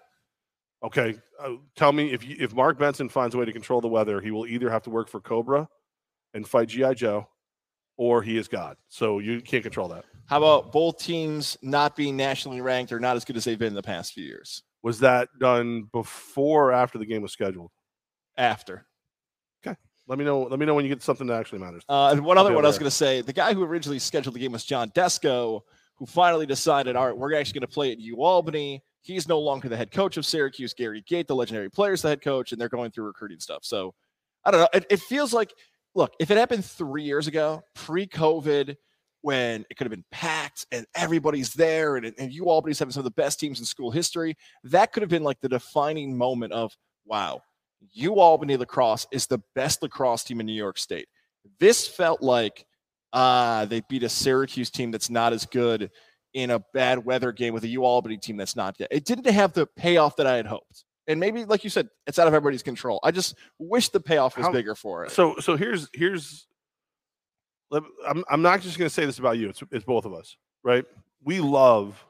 Okay, uh, tell me if you, if Mark Benson finds a way to control the weather, he will either have to work for Cobra and fight GI Joe, or he is God. So you can't control that. How about both teams not being nationally ranked or not as good as they've been in the past few years? Was that done before or after the game was scheduled? After. Let me know. Let me know when you get something that actually matters. Uh, and one other one I was going to say, the guy who originally scheduled the game was John Desko, who finally decided, all right, we're actually going to play at U Albany. He's no longer the head coach of Syracuse. Gary Gait, the legendary player, is the head coach, and they're going through recruiting stuff. So I don't know. It, it feels like, look, if it happened three years ago, pre-COVID, when it could have been packed and everybody's there, and, and U Albany's having some of the best teams in school history, that could have been like the defining moment of, wow, U Albany lacrosse is the best lacrosse team in New York State. This felt like ah, they beat a Syracuse team that's not as good in a bad weather game with a U Albany team that's not yet. It didn't have the payoff that I had hoped. And maybe, like you said, it's out of everybody's control. I just wish the payoff was How- bigger for it. So so here's here's let- I'm I'm not just going to say this about you. It's it's both of us, right? We love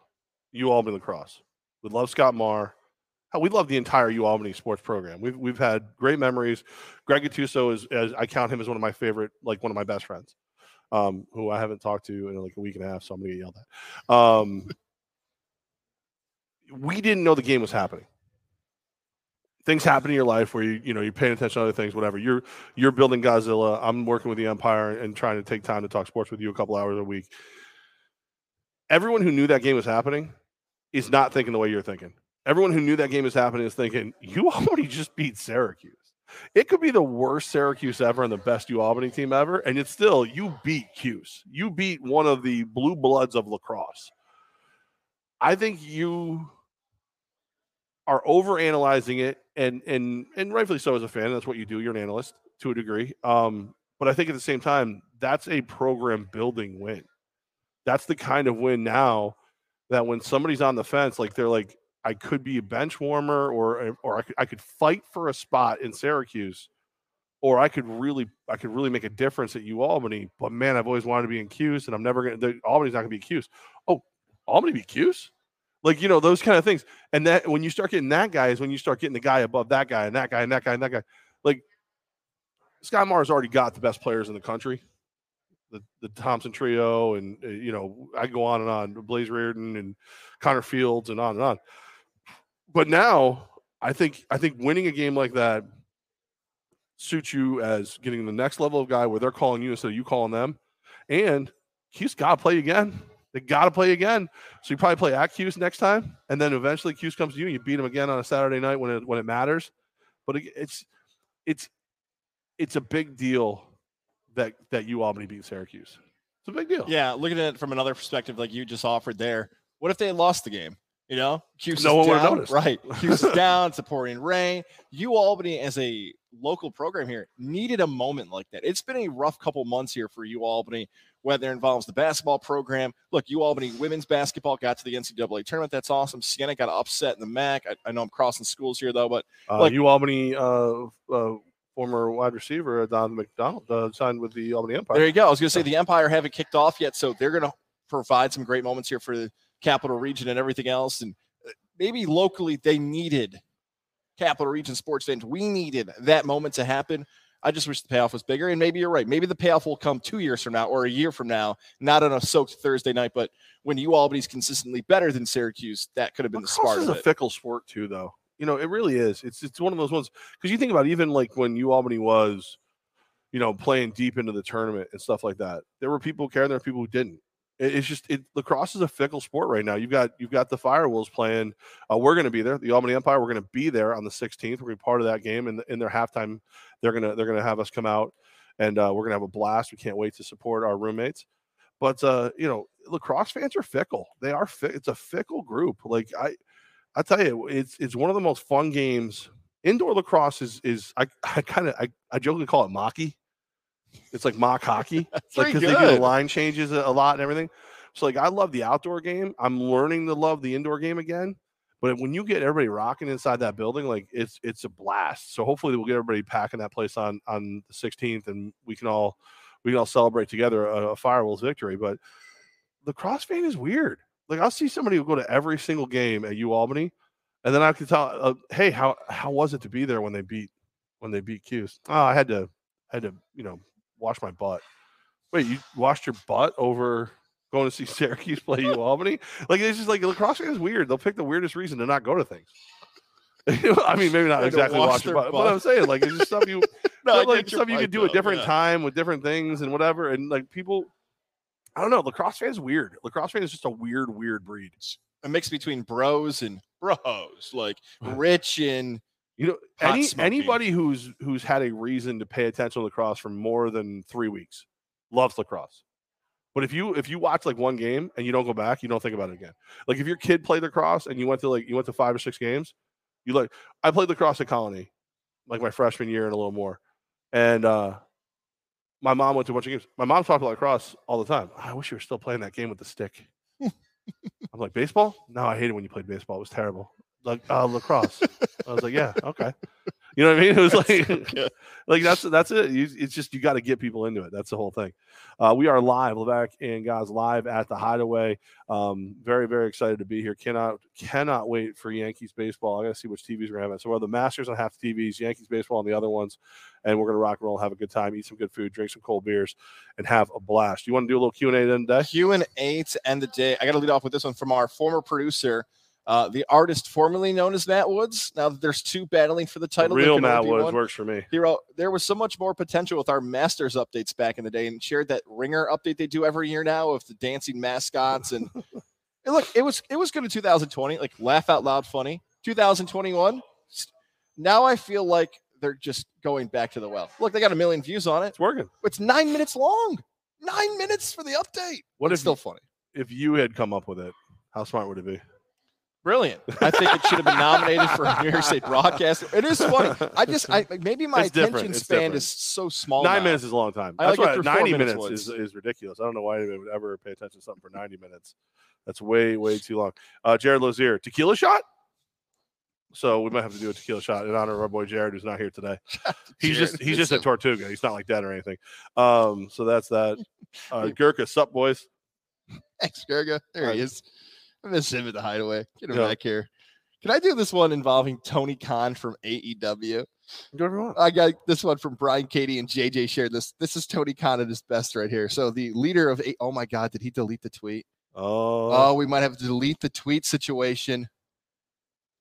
U Albany lacrosse. We love Scott Marr. We love the entire U Albany sports program. We've we've had great memories. Greg Gattuso is as I count him as one of my favorite, like one of my best friends, um, who I haven't talked to in like a week and a half, so I'm gonna get yelled at. Um, we didn't know the game was happening. Things happen in your life where you you know you're paying attention to other things, whatever. You're you're building Godzilla. I'm working with the Empire and trying to take time to talk sports with you a couple hours a week. Everyone who knew that game was happening is not thinking the way you're thinking. Everyone who knew that game was happening is thinking, you already just beat Syracuse. It could be the worst Syracuse ever and the best U Albany team ever, and it's still you beat Cuse. You beat one of the blue bloods of lacrosse. I think you are overanalyzing it, and and and rightfully so as a fan. That's what you do. You're an analyst to a degree. Um, but I think at the same time, that's a program building win. That's the kind of win now that when somebody's on the fence, like they're like, I could be a bench warmer, or or I could, I could fight for a spot in Syracuse, or I could really I could really make a difference at U Albany. But man, I've always wanted to be in Cuse, and I'm never gonna. The, Albany's not gonna be Cuse. Oh, Albany be Cuse? Like you know those kind of things. And that when you start getting that guy is when you start getting the guy above that guy and that guy and that guy and that guy. Like Scott Marr's already got the best players in the country, the the Thompson trio, and uh, you know I go on and on, Blaze Riorden and Connor Fields, and on and on. But now I think I think winning a game like that suits you as getting the next level of guy where they're calling you instead of you calling them, and Cuse got to play again. They got to play again. So you probably play at Cuse next time, and then eventually Cuse comes to you, and you beat them again on a Saturday night when it when it matters. But it, it's it's it's a big deal that that you Albany beat Syracuse. It's a big deal. Yeah, looking at it from another perspective, like you just offered there. What if they lost the game? You know, Cuse No one would've noticed. Right, Cuse is down. It's a pouring rain. You Albany, as a local program here, needed a moment like that. It's been a rough couple months here for you Albany, whether it involves the basketball program. Look, you Albany women's basketball got to the NCAA tournament. That's awesome. Siena got upset in the MAAC. I, I know I'm crossing schools here though, but Uh, Like- you Albany uh, uh, former wide receiver uh, Don McDonald uh, signed with the Albany Empire. There you go. I was going to say the Empire haven't kicked off yet, so they're going to provide some great moments here for the Capital Region and everything else. And uh, maybe locally, they needed Capital Region sports fans. We needed that moment to happen. I just wish the payoff was bigger. And maybe you're right. Maybe the payoff will come two years from now or a year from now, not on a soaked Thursday night, but when you Albany's consistently better than Syracuse, that could have been the Lacrosse spark is of a fickle sport too, though. You know, it really is. It's it's one of those ones because you think about even like when U Albany was, you know, playing deep into the tournament and stuff like that. There were people who cared, there were people who didn't. It- it's just it, lacrosse is a fickle sport right now. You've got you've got the Firewolves playing. Uh, we're going to be there. The Albany Empire. We're going to be there on the 16th. We're going to be part of that game. And in their halftime, they're gonna they're gonna have us come out, and uh, we're gonna have a blast. We can't wait to support our roommates. But uh, you know, lacrosse fans are fickle. They are. Fi- it's a fickle group. Like I, I tell you, it's it's one of the most fun games. Indoor lacrosse is is I I kind of I, I jokingly call it mocky. It's like mock hockey, like because they do the line changes a, lot and everything. So like I love the outdoor game. I'm learning to love the indoor game again. But when you get everybody rocking inside that building, like it's it's a blast. So hopefully we'll get everybody packing that place on on the 16th, and we can all we can all celebrate together a, a Firewolves victory. But the cross fan is weird. Like I'll see somebody who go to every single game at U Albany, and then I can tell, uh, hey, how how was it to be there when they beat when they beat Cuse? Oh, I had to had to you know wash my butt. Wait, you washed your butt over going to see Syracuse play U Albany? Like it's just like lacrosse fan is weird. They'll pick the weirdest reason to not go to things. I mean, maybe not Had to exactly wash wash your their butt, but. I'm saying like it's just stuff you No, I stuff like stuff you point, could do at different yeah. time with different things and whatever. And like people, I don't know. Lacrosse fan is weird. Lacrosse fan is just a weird, weird breed. It's A mix between bros and bros, like rich and You know, any smoking. anybody who's who's had a reason to pay attention to lacrosse for more than three weeks loves lacrosse. But if you if you watch like one game and you don't go back, you don't think about it again. Like if your kid played lacrosse and you went to like you went to five or six games, you like I played lacrosse at Colony, like my freshman year and a little more, and uh my mom went to a bunch of games. My mom talked about lacrosse all the time. I wish you were still playing that game with the stick. I'm like baseball. No, I hated when you played baseball. It was terrible. Like uh, lacrosse. I was like, yeah, okay. You know what I mean? It was like, good. like that's that's it. You, it's just you got to get people into it. That's the whole thing. Uh, we are live, Levack and Goz live at the Hideaway. Um, very very excited to be here. Cannot cannot wait for Yankees baseball. I got to see which TVs we're having. So we're the Masters on half the TVs, Yankees baseball on the other ones, and we're gonna rock and roll, have a good time, eat some good food, drink some cold beers, and have a blast. You want to do a little Q and A then today? Q and A to end the day. I got to lead off with this one from our former producer, uh, the artist formerly known as Matt Woods. Now that there's two battling for the title, Real Matt Woods one. works for me. He wrote, there was so much more potential with our Masters updates back in the day, and shared that Ringer update they do every year now of the dancing mascots. And, and look, it was it was good in 2020, like laugh out loud funny. 2021, s- now I feel like they're just going back to the well. Look, they got a million views on it. It's working. It's nine minutes long. Nine minutes for the update. What It's if still funny? if you had come up with it? How smart would it be? Brilliant. I think it should have been nominated for a New York State broadcast. It is funny. I just, I like, maybe my It's attention span different. is so small. Nine now. minutes is a long time. I That's like why through four 90 minutes minutes is, is ridiculous. I don't know why anybody would ever pay attention to something for 90 minutes. That's way, way too long. Uh, Jared Lozier, tequila shot? So we might have to do a tequila shot in honor of our boy Jared, who's not here today. He's Jared, just he's just a- Tortuga. He's not like that or anything. Um, so that's that. Uh, Gurkha, sup boys? Thanks, Gerga. There he is. I miss him at the hideaway. Get him Yeah. back here. Can I do this one involving Tony Khan from AEW? Do want. I got this one from Brian Katie and JJ shared this. This is Tony Khan at his best right here. So the leader of oh my god, did he delete the tweet? Oh, Oh, we might have to delete the tweet situation.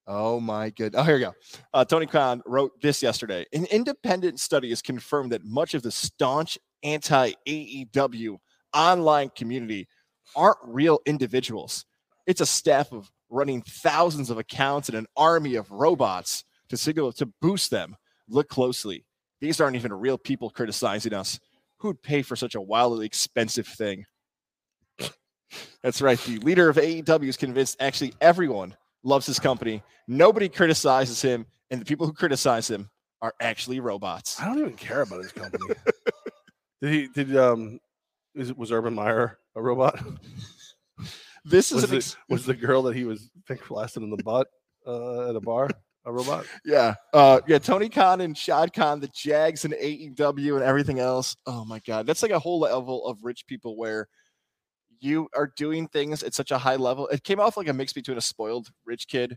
Oh my good. Oh, here we go. Uh, Tony Khan wrote this yesterday. An independent study has confirmed that much of the staunch anti AEW online community aren't real individuals. It's a staff of running thousands of accounts and an army of robots to signal to boost them. Look closely. These aren't even real people criticizing us. Who'd pay for such a wildly expensive thing? That's right. The leader of AEW is convinced actually everyone loves his company. Nobody criticizes him, and the people who criticize him are actually robots. I don't even care about his company. did he? Did um? Is it was Urban Meyer a robot? This is Was an it, ex- was the girl that he was pink blasting in the butt uh, at a bar a robot? yeah, uh, yeah. Tony Khan and Shad Khan, the Jags and AEW and everything else. Oh my God, that's like a whole level of rich people where you are doing things at such a high level. It came off like a mix between a spoiled rich kid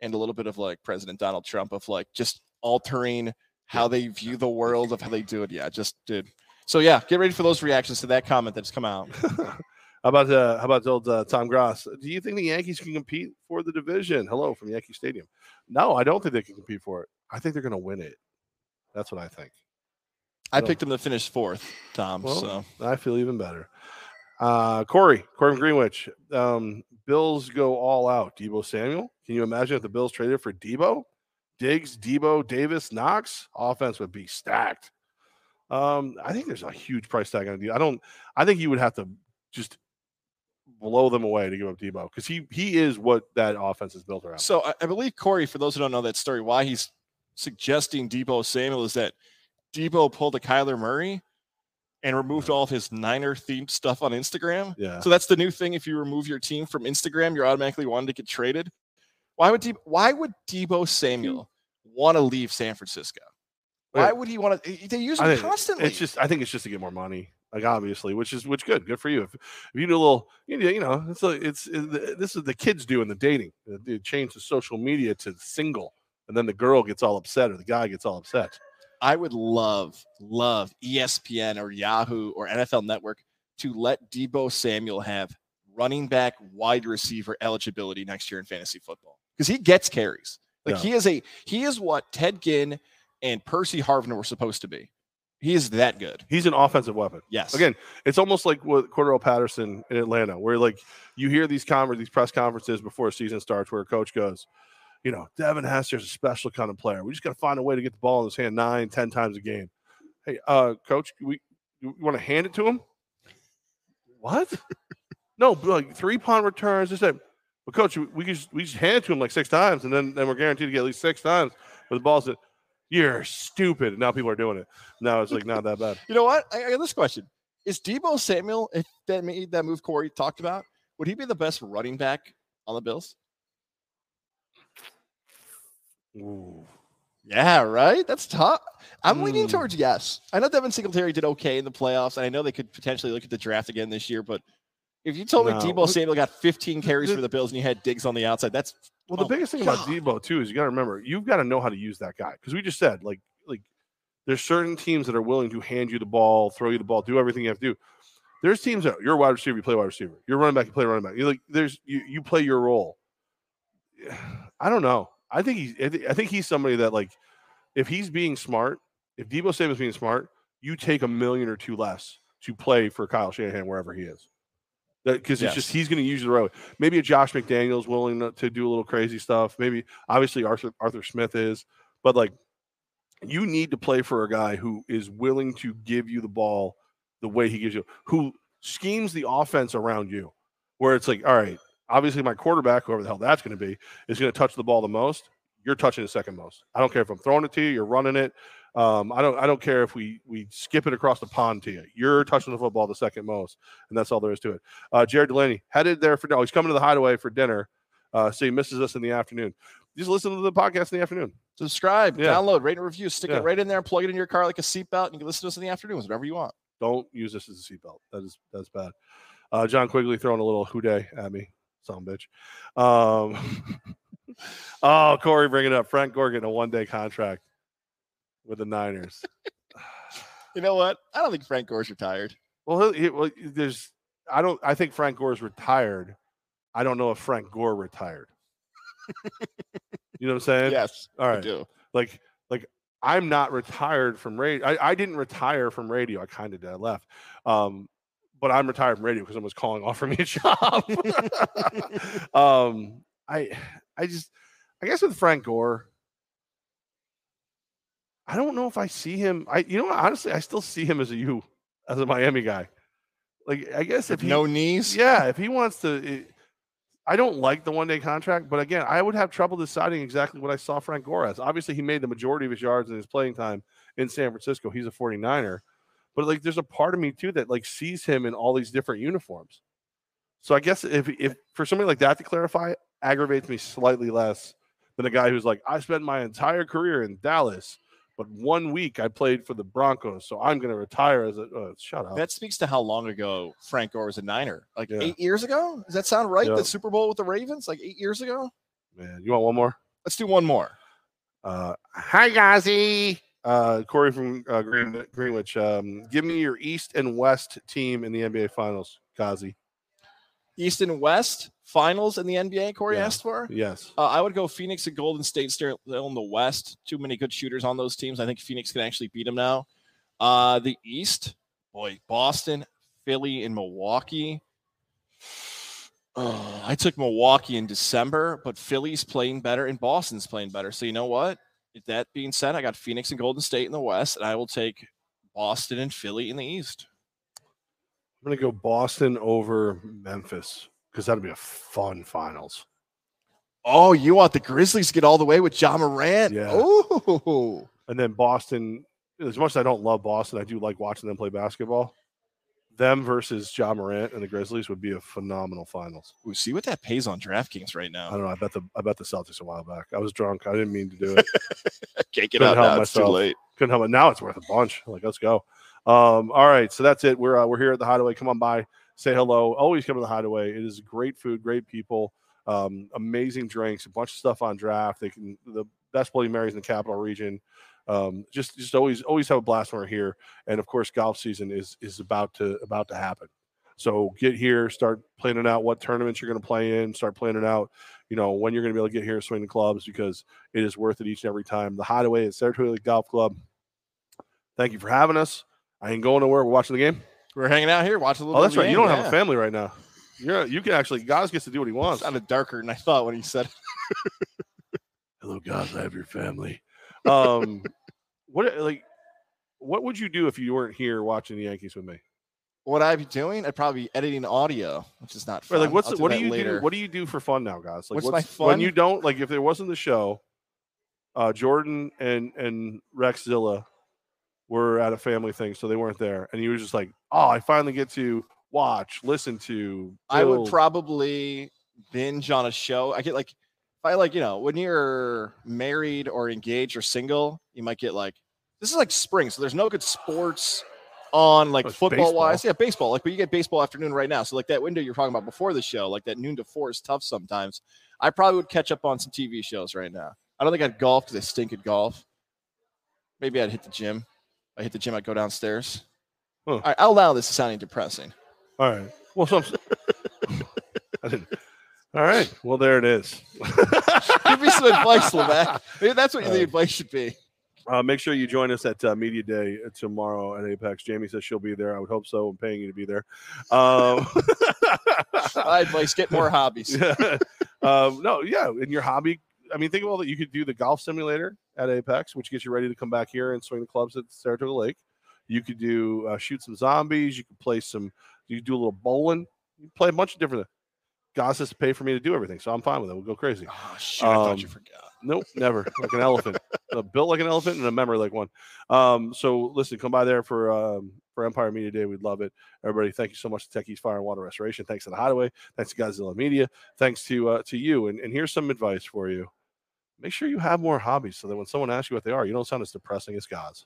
and a little bit of like President Donald Trump of like just altering how they view the world of how they do it. Yeah, just did. So yeah, get ready for those reactions to that comment that's come out. How about uh, how about old uh, Tom Gross? Do you think the Yankees can compete for the division? Hello from Yankee Stadium. No, I don't think they can compete for it. I think they're going to win it. That's what I think. I picked them to finish fourth, Tom. Well, so I feel even better. Uh, Corey, Corey from Greenwich. Um, Bills go all out. Deebo Samuel. Can you imagine if the Bills traded for Deebo? Diggs, Deebo, Davis, Knox. Offense would be stacked. Um, I think there's a huge price tag on Deebo. I don't. I think you would have to just blow them away to give up Deebo because he he is what that offense is built around. So I, I believe Corey, for those who don't know that story, why he's suggesting Deebo Samuel is that Deebo pulled a Kyler Murray and removed all of his Niner themed stuff on Instagram. Yeah. So that's the new thing. If you remove your team from Instagram, you're automatically wanting to get traded. Why would Deebo, why would Deebo Samuel hmm. want to leave San Francisco? Why would he want to? They use him constantly. It's just I think it's just to get more money. Like obviously, which is which good, good for you. If, if you do a little, you know, you know, it's like it's it, this is the kids doing the dating. Uh, they change the social media to single, and then the girl gets all upset or the guy gets all upset. I would love, love ESPN or Yahoo or NFL Network to let Deebo Samuel have running back, wide receiver eligibility next year in fantasy football because he gets carries. Like Yeah. he is a he is what Ted Ginn and Percy Harvin were supposed to be. He is that good. He's an offensive weapon. Yes. Again, it's almost like what Cordarrelle Patterson in Atlanta, where like you hear these conver- these press conferences before a season starts, where a coach goes, you know, Devin Hester's a special kind of player. We just got to find a way to get the ball in his hand nine, ten times a game. Hey, uh, coach, we you want to hand it to him? What? no, like three punt returns. Just that. But coach, we we just we just hand it to him like six times, and then then we're guaranteed to get at least six times. But the ball's that you're stupid. And now people are doing it. Now it's like not that bad. You know what? I, I got this question: Is Deebo Samuel, if that made that move Corey talked about, would he be the best running back on the Bills? Ooh. Yeah, right. That's tough. I'm leaning Hmm. towards yes. I know Devin Singletary did okay in the playoffs, and I know they could potentially look at the draft again this year. But if you told No. me Deebo Samuel got 15 carries The- for the Bills and you had Diggs on the outside, that's Well, the Oh, biggest thing about Deebo too is you got to remember you've got to know how to use that guy because we just said like like there's certain teams that are willing to hand you the ball, throw you the ball, do everything you have to do. There's teams that you're a wide receiver, you play wide receiver. You're running back, you play running back. You like there's you you play your role. I don't know. I think he's I thi- I think he's somebody that like if he's being smart, if Deebo Samuel's being smart, you take a million or two less to play for Kyle Shanahan wherever he is. Because Yes. it's just he's going to use the right way. Maybe a Josh McDaniels willing to, to do a little crazy stuff. Maybe obviously Arthur Arthur Smith is, but like you need to play for a guy who is willing to give you the ball the way he gives you, who schemes the offense around you, where it's like, all right, obviously my quarterback, whoever the hell that's going to be, is going to touch the ball the most. You're touching the second most. I don't care if I'm throwing it to you, you're running it. Um, I don't I don't care if we we skip it across the pond to you. You're touching the football the second most, and that's all there is to it. Uh, Jared Delaney headed there for no, he's coming to the hideaway for dinner. Uh, so he misses us in the afternoon. Just listen to the podcast in the afternoon. subscribe, Yeah. download, rate, and review. Stick Yeah. it right in there, plug it in your car like a seatbelt, and you can listen to us in the afternoons, whatever you want. Don't use this as a seatbelt. That is that's bad. Uh, John Quigley throwing a little hooday at me, a bitch. Um, oh, Corey, bring it up. Frank Gore getting a one day contract. With the Niners. You know what? I don't think Frank Gore's retired. Well, he, well, there's. I don't. I think Frank Gore's retired. I don't know if Frank Gore retired. you know what I'm saying? yes, All I do. Like, like I'm not retired from radio. I, I didn't retire from radio. I kind of did. I left. Um, but I'm retired from radio because someone's calling offering me a job. um, I, I just, I guess with Frank Gore, I don't know if I see him. I, you know, honestly, I still see him as a U, as a Miami guy. Like, I guess if he, no knees. yeah, if he wants to, it, I don't like the one day contract, but again, I would have trouble deciding exactly what I saw Frank Gore as. Obviously, he made the majority of his yards in his playing time in San Francisco. He's a 49er, but like, there's a part of me too that like sees him in all these different uniforms. So I guess if if for somebody like that to clarify, aggravates me slightly less than a guy who's like, I spent my entire career in Dallas, but one week I played for the Broncos, so I'm going to retire as a. Uh, shut up. That speaks to how long ago Frank Gore was a Niner. Like Yeah. eight years ago. Does that sound right? Yeah. The Super Bowl with the Ravens, like eight years ago. Man, you want one more? Let's do one more. Uh, hi, Gazi. Uh, Corey from uh, Green, Greenwich. Um, give me your East and West team in the NBA Finals, Gazi. East and West finals in the NBA. Corey Yeah. asked for. Yes. Uh, I would go Phoenix and Golden State still in the West. Too many good shooters on those teams. I think Phoenix can actually beat them now. Uh, the East, boy, Boston, Philly, and Milwaukee. Oh, I took Milwaukee in December, but Philly's playing better and Boston's playing better. So you know what? With that being said, I got Phoenix and Golden State in the West, and I will take Boston and Philly in the East. I'm going to go Boston over Memphis because that'd be a fun finals. Oh, you want the Grizzlies to get all the way with Ja Morant? Yeah. Oh, And then Boston, as much as I don't love Boston, I do like watching them play basketball. Them versus Ja Morant and the Grizzlies would be a phenomenal finals. Ooh, see what that pays on DraftKings right now. I don't know. I bet the I bet the Celtics a while back. I was drunk. I didn't mean to do it. Can't get Couldn't out help now. It's too myself. late. couldn't help it. Now it's worth a bunch. Like, let's go. Um, all right, so that's it. We're uh, we're here at the Hideaway. Come on by, say hello. Always come to the Hideaway. It is great food, great people, um, amazing drinks, a bunch of stuff on draft. They can the best Bloody Marys in the capital region. Um, just just always always have a blast when we're here. And of course, golf season is is about to about to happen. So get here, start planning out what tournaments you're going to play in, start planning out, you know, when you're going to be able to get here, swing the clubs because it is worth it each and every time. The Hideaway at Saratoga Golf Club. Thank you for having us. I ain't going nowhere. We're watching the game. We're hanging out here, watching a little. Oh, that's right. You don't have a family right now. You're you can actually Goz gets to do what he wants. Sounded darker than I thought when he said. Hello, Goz. I have your family. Um, what like what would you do if you weren't here watching the Yankees with me? What I'd be doing? I'd probably be editing audio, which is not Right, fun. like what's the, what do you later. do? What do you do for fun now, guys? Like What's my fun? when you don't like if there wasn't the show, uh, Jordan and and Rex Zilla were at a family thing, so they weren't there, and you were just like, oh, I finally get to watch, listen to. I would probably binge on a show. I get like if I like, you know, when you're married or engaged or single, you might get like this is like spring, so there's no good sports on like Oh, football wise. Yeah, baseball. Like, but you get baseball afternoon right now. So like that window you're talking about before the show, like that noon to four is tough sometimes. I probably would catch up on some TV shows right now. I don't think I'd golf because I stink at golf. Maybe I'd hit the gym. I hit the gym, I'd go downstairs. Huh. All right, I'll allow this is sounding depressing. All right. Well, so I'm, I didn't. All right. Well, there it is. Give me some advice, Levack. Maybe that's what Uh, the advice should be. Uh, make sure you join us at uh, Media Day tomorrow at Apex. Jamie says she'll be there. I would hope so. I'm paying you to be there. Um, My advice: get more hobbies. yeah. um, no, yeah. In your hobby, I mean, think of all that. You could do the golf simulator at Apex, which gets you ready to come back here and swing the clubs at Saratoga Lake. You could do uh, shoot some zombies. You could play some. You could do a little bowling. You play a bunch of different. Goz has to pay for me to do everything, so I'm fine with it. We'll go crazy. Oh shit! I thought you Um, forgot. Nope, never. Like an elephant, built like an elephant and a memory like one. Um, so listen, come by there for um, for Empire Media Day. We'd love it. Everybody, thank you so much to Techies Fire and Water Restoration. Thanks to the Hideaway. Thanks to Godzilla Media. Thanks to uh, to you. And, and here's some advice for you. Make sure you have more hobbies so that when someone asks you what they are, you don't sound as depressing as Goz.